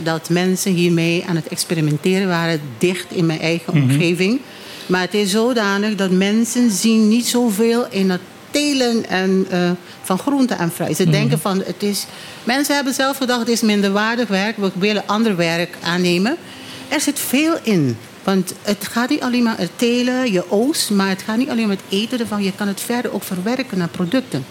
dat mensen hiermee aan het experimenteren waren, dicht in mijn eigen Mhm. omgeving. Maar het is zodanig dat mensen zien niet zoveel in het telen en, eh, van groente en fruit. Ze Mhm. denken van het is. Mensen hebben zelf gedacht het is minderwaardig werk. We willen ander werk aannemen. Er zit veel in. Want het gaat niet alleen maar het telen, je oogst, maar het gaat niet alleen om het eten ervan. Je kan het verder ook verwerken naar producten.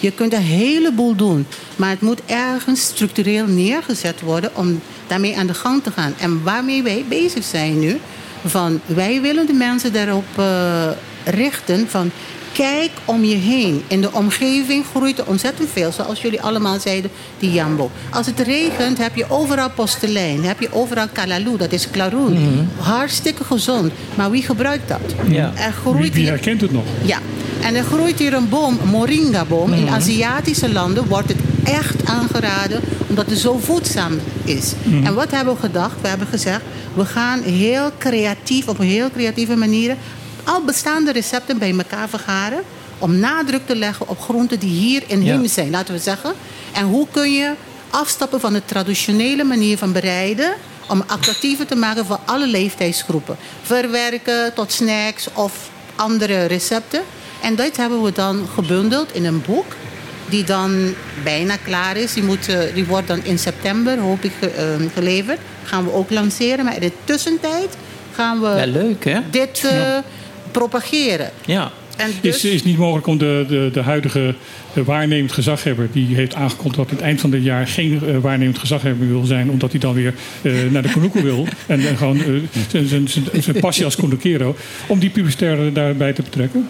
Je kunt een heleboel doen, maar het moet ergens structureel neergezet worden om daarmee aan de gang te gaan. En waarmee wij bezig zijn nu, van wij willen de mensen daarop eh, richten van kijk om je heen. In de omgeving groeit er ontzettend veel, zoals jullie allemaal zeiden, die jambo. Als het regent heb je overal postelein, heb je overal kalaloo, dat is klaroen. Mhm. Hartstikke gezond, maar wie gebruikt dat? Ja. Er Wie, groeit wie hier herkent het nog? ja, en er groeit hier een boom, een moringa-boom. In Mhm. Aziatische landen wordt het echt aangeraden omdat het zo voedzaam is. Mhm. En wat hebben we gedacht? We hebben gezegd, we gaan heel creatief, op een heel creatieve manier... al bestaande recepten bij elkaar vergaren... om nadruk te leggen op groenten die hier inheems zijn, laten we zeggen. En hoe kun je afstappen van de traditionele manier van bereiden... om attractiever te maken voor alle leeftijdsgroepen. Verwerken tot snacks of andere recepten. En dat hebben we dan gebundeld in een boek. Die dan bijna klaar is. Die, moet, eh, die wordt dan in september, hoop ik, eh, geleverd. gaan we ook lanceren. Maar in de tussentijd gaan we leuk, hè? dit eh, propageren. Ja. En Is, is niet mogelijk om de, de, de huidige eh, waarnemend gezaghebber... die heeft aangekondigd dat het eind van dit jaar geen eh, waarnemend gezaghebber wil zijn... omdat hij dan weer eh, naar de Konuku wil... en gewoon zijn- zijn- zijn- zijn passie als Konukero... om die publicitair daarbij te betrekken?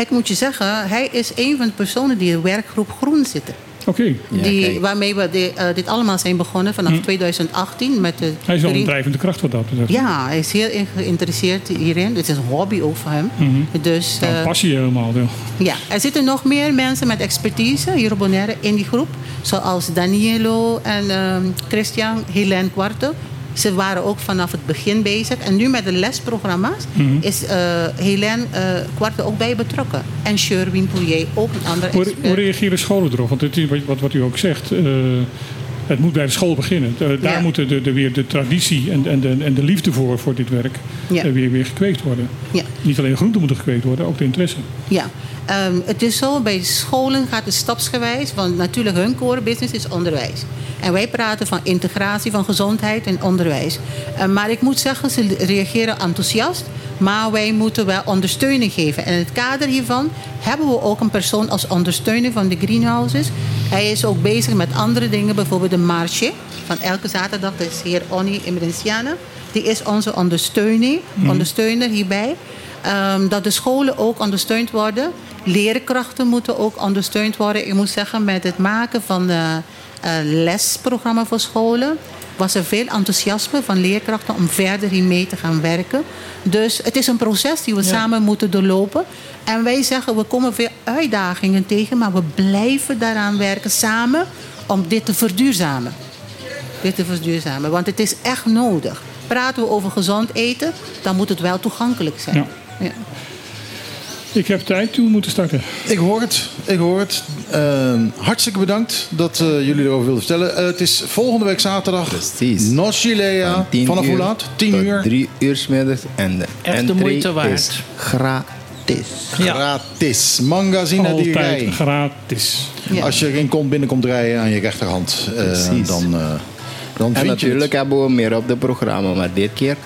Ik moet je zeggen, hij is een van de personen die in de werkgroep Groen zitten. Oké. die, waarmee we di- eh, dit allemaal zijn begonnen vanaf Hm. 2018. Met de Hij is wel een drijvende kracht wat dat betreft. Ja, hij is heel geïnteresseerd hierin. Het is een hobby ook voor hem. Mhm. Dus, eh, passie helemaal. Ja. ja, er zitten nog meer mensen met expertise hier op Bonaire in die groep. Zoals Danielo en ehm, Christian, Helene Quarte. Ze waren ook vanaf het begin bezig. En nu met de lesprogramma's Mhm. is eh Helene Quarte ook bij betrokken. En Sherwin Pouillet, ook een andere Hoe, expert. hoe reageren scholen erop? Want het wat, wat, u ook zegt, eh, het moet bij de school beginnen. Eh, daar Ja. moet de, de, weer de traditie en, en, de, en de liefde voor, voor dit werk Ja. eh, weer, weer gekweekt worden. Ja. Niet alleen groenten moeten gekweekt worden, ook de interesse. Ja, Ehm, het is zo, bij scholen gaat het stapsgewijs, want natuurlijk hun core business is onderwijs. En wij praten van integratie van gezondheid en onderwijs. Eh, maar ik moet zeggen, ze reageren enthousiast, maar wij moeten wel ondersteuning geven. En in het kader hiervan hebben we ook een persoon als ondersteuner van de greenhouses. Hij is ook bezig met andere dingen, bijvoorbeeld de marché van elke zaterdag. Dat is heer Oni Emerenciana. Die is onze ondersteuning, Mhm. ondersteuner hierbij. Ehm, dat de scholen ook ondersteund worden. Leerkrachten moeten ook ondersteund worden. Ik moet zeggen, met het maken van de eh, lesprogramma voor scholen was er veel enthousiasme van leerkrachten om verder hiermee te gaan werken. Dus het is een proces die we samen moeten doorlopen. En wij zeggen, we komen veel uitdagingen tegen, maar we blijven daaraan werken samen om dit te verduurzamen. Dit te verduurzamen, want het is echt nodig. Praten we over gezond eten, dan moet het wel toegankelijk zijn. Ja. Ja. Ik heb tijd toe moeten starten. Ik hoor het, ik hoor het. Ehm, hartstikke bedankt dat eh, jullie erover wilden vertellen. Eh, het is volgende week zaterdag. Precies. Nochilea. Vanaf hoe laat? 10 uur? 3 uur 's middags. En de Echt de entree moeite waard. is gratis. Gratis. Magazine Altijd Dierij. gratis. Als je geen kont binnenkomt rijden aan je rechterhand, eh, Precies. dan, eh, dan En vind je natuurlijk het. hebben we meer op het programma. Maar dit keer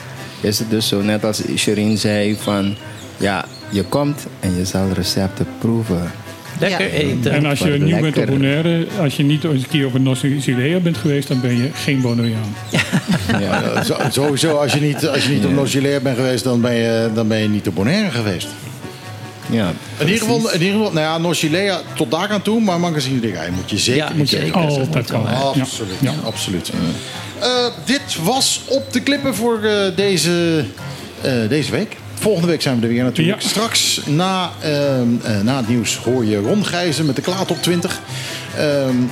is het dus zo, net als Shirin zei, van ja, je komt en je zal recepten proeven. Lekker eten. En als je nieuw bent op. Bonaire, als je niet eens een keer op een Nosilea bent geweest, dan ben je geen Bonaireaan. Ja, zo- sowieso, als je niet, als je niet op Nochilea bent geweest, dan ben, je, dan ben je niet op Bonaire geweest. Ja, In ieder geval, in ieder geval nou ja, Nochilea tot daar aan toe, maar Magazine Dierij moet je zeker. Ja, moet je zeker. Altijd kan. Absoluut, absoluut. Eh, dit was op de klippen voor eh, deze, eh, deze week. Volgende week zijn we er weer natuurlijk. Ja. Straks na, ehm, eh, na het nieuws hoor je Ron Gijzen met de Klaat op 20. Ehm,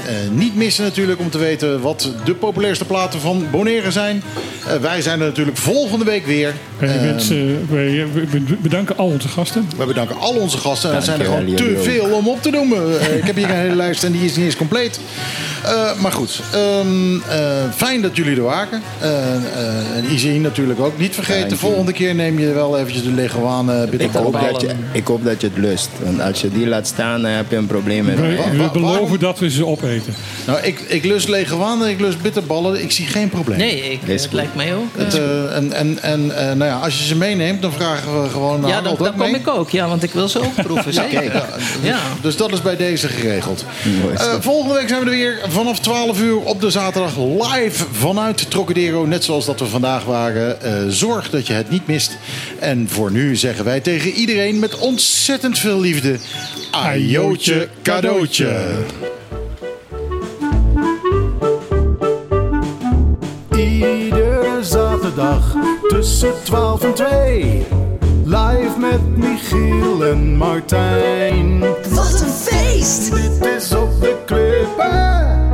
eh, niet missen natuurlijk om te weten wat de populairste platen van Bonaire zijn. Eh, wij zijn er natuurlijk volgende week weer. Wij, Ehm, wensen- wij we bedanken al onze gasten. we bedanken al onze gasten. En dat zijn er gewoon te veel om op te noemen. Ik heb hier een hele lijst en die is niet eens compleet. Eh, maar goed, ehm, eh, fijn dat jullie er waren. Eh, eh, en Izzy natuurlijk ook. Niet vergeten, je. volgende keer neem je wel eventjes de Leguaan uh, ik, hoop dat je, ik hoop dat je het lust. Want als je die laat staan, dan heb je een probleem met mij. we beloven dat we ze opeten. Nou, ik, ik lust Leguaan en ik lust bitterballen. Ik zie geen probleem. Nee, ik, het lijkt mij ook. Het, en en, en eh, nou ja, als je ze meeneemt, dan vragen we gewoon... ja, Arnold dan, kom mee. ik ook. Ja, want ik wil ze ook proeven. Ja, zeker. ja, dus, Ja. dus dat is bij deze geregeld. Eh, volgende week zijn we er weer vanaf 12 uur op de zaterdag live vanuit Trocadero. Net zoals dat we vandaag waren. Eh, zorg dat je het niet mist. En voor nu zeggen wij tegen iedereen met ontzettend veel liefde... Ajootje cadeautje. Iedere zaterdag tussen 12 en 2. Live met Michiel en Martijn. Wat een It is of the clipper.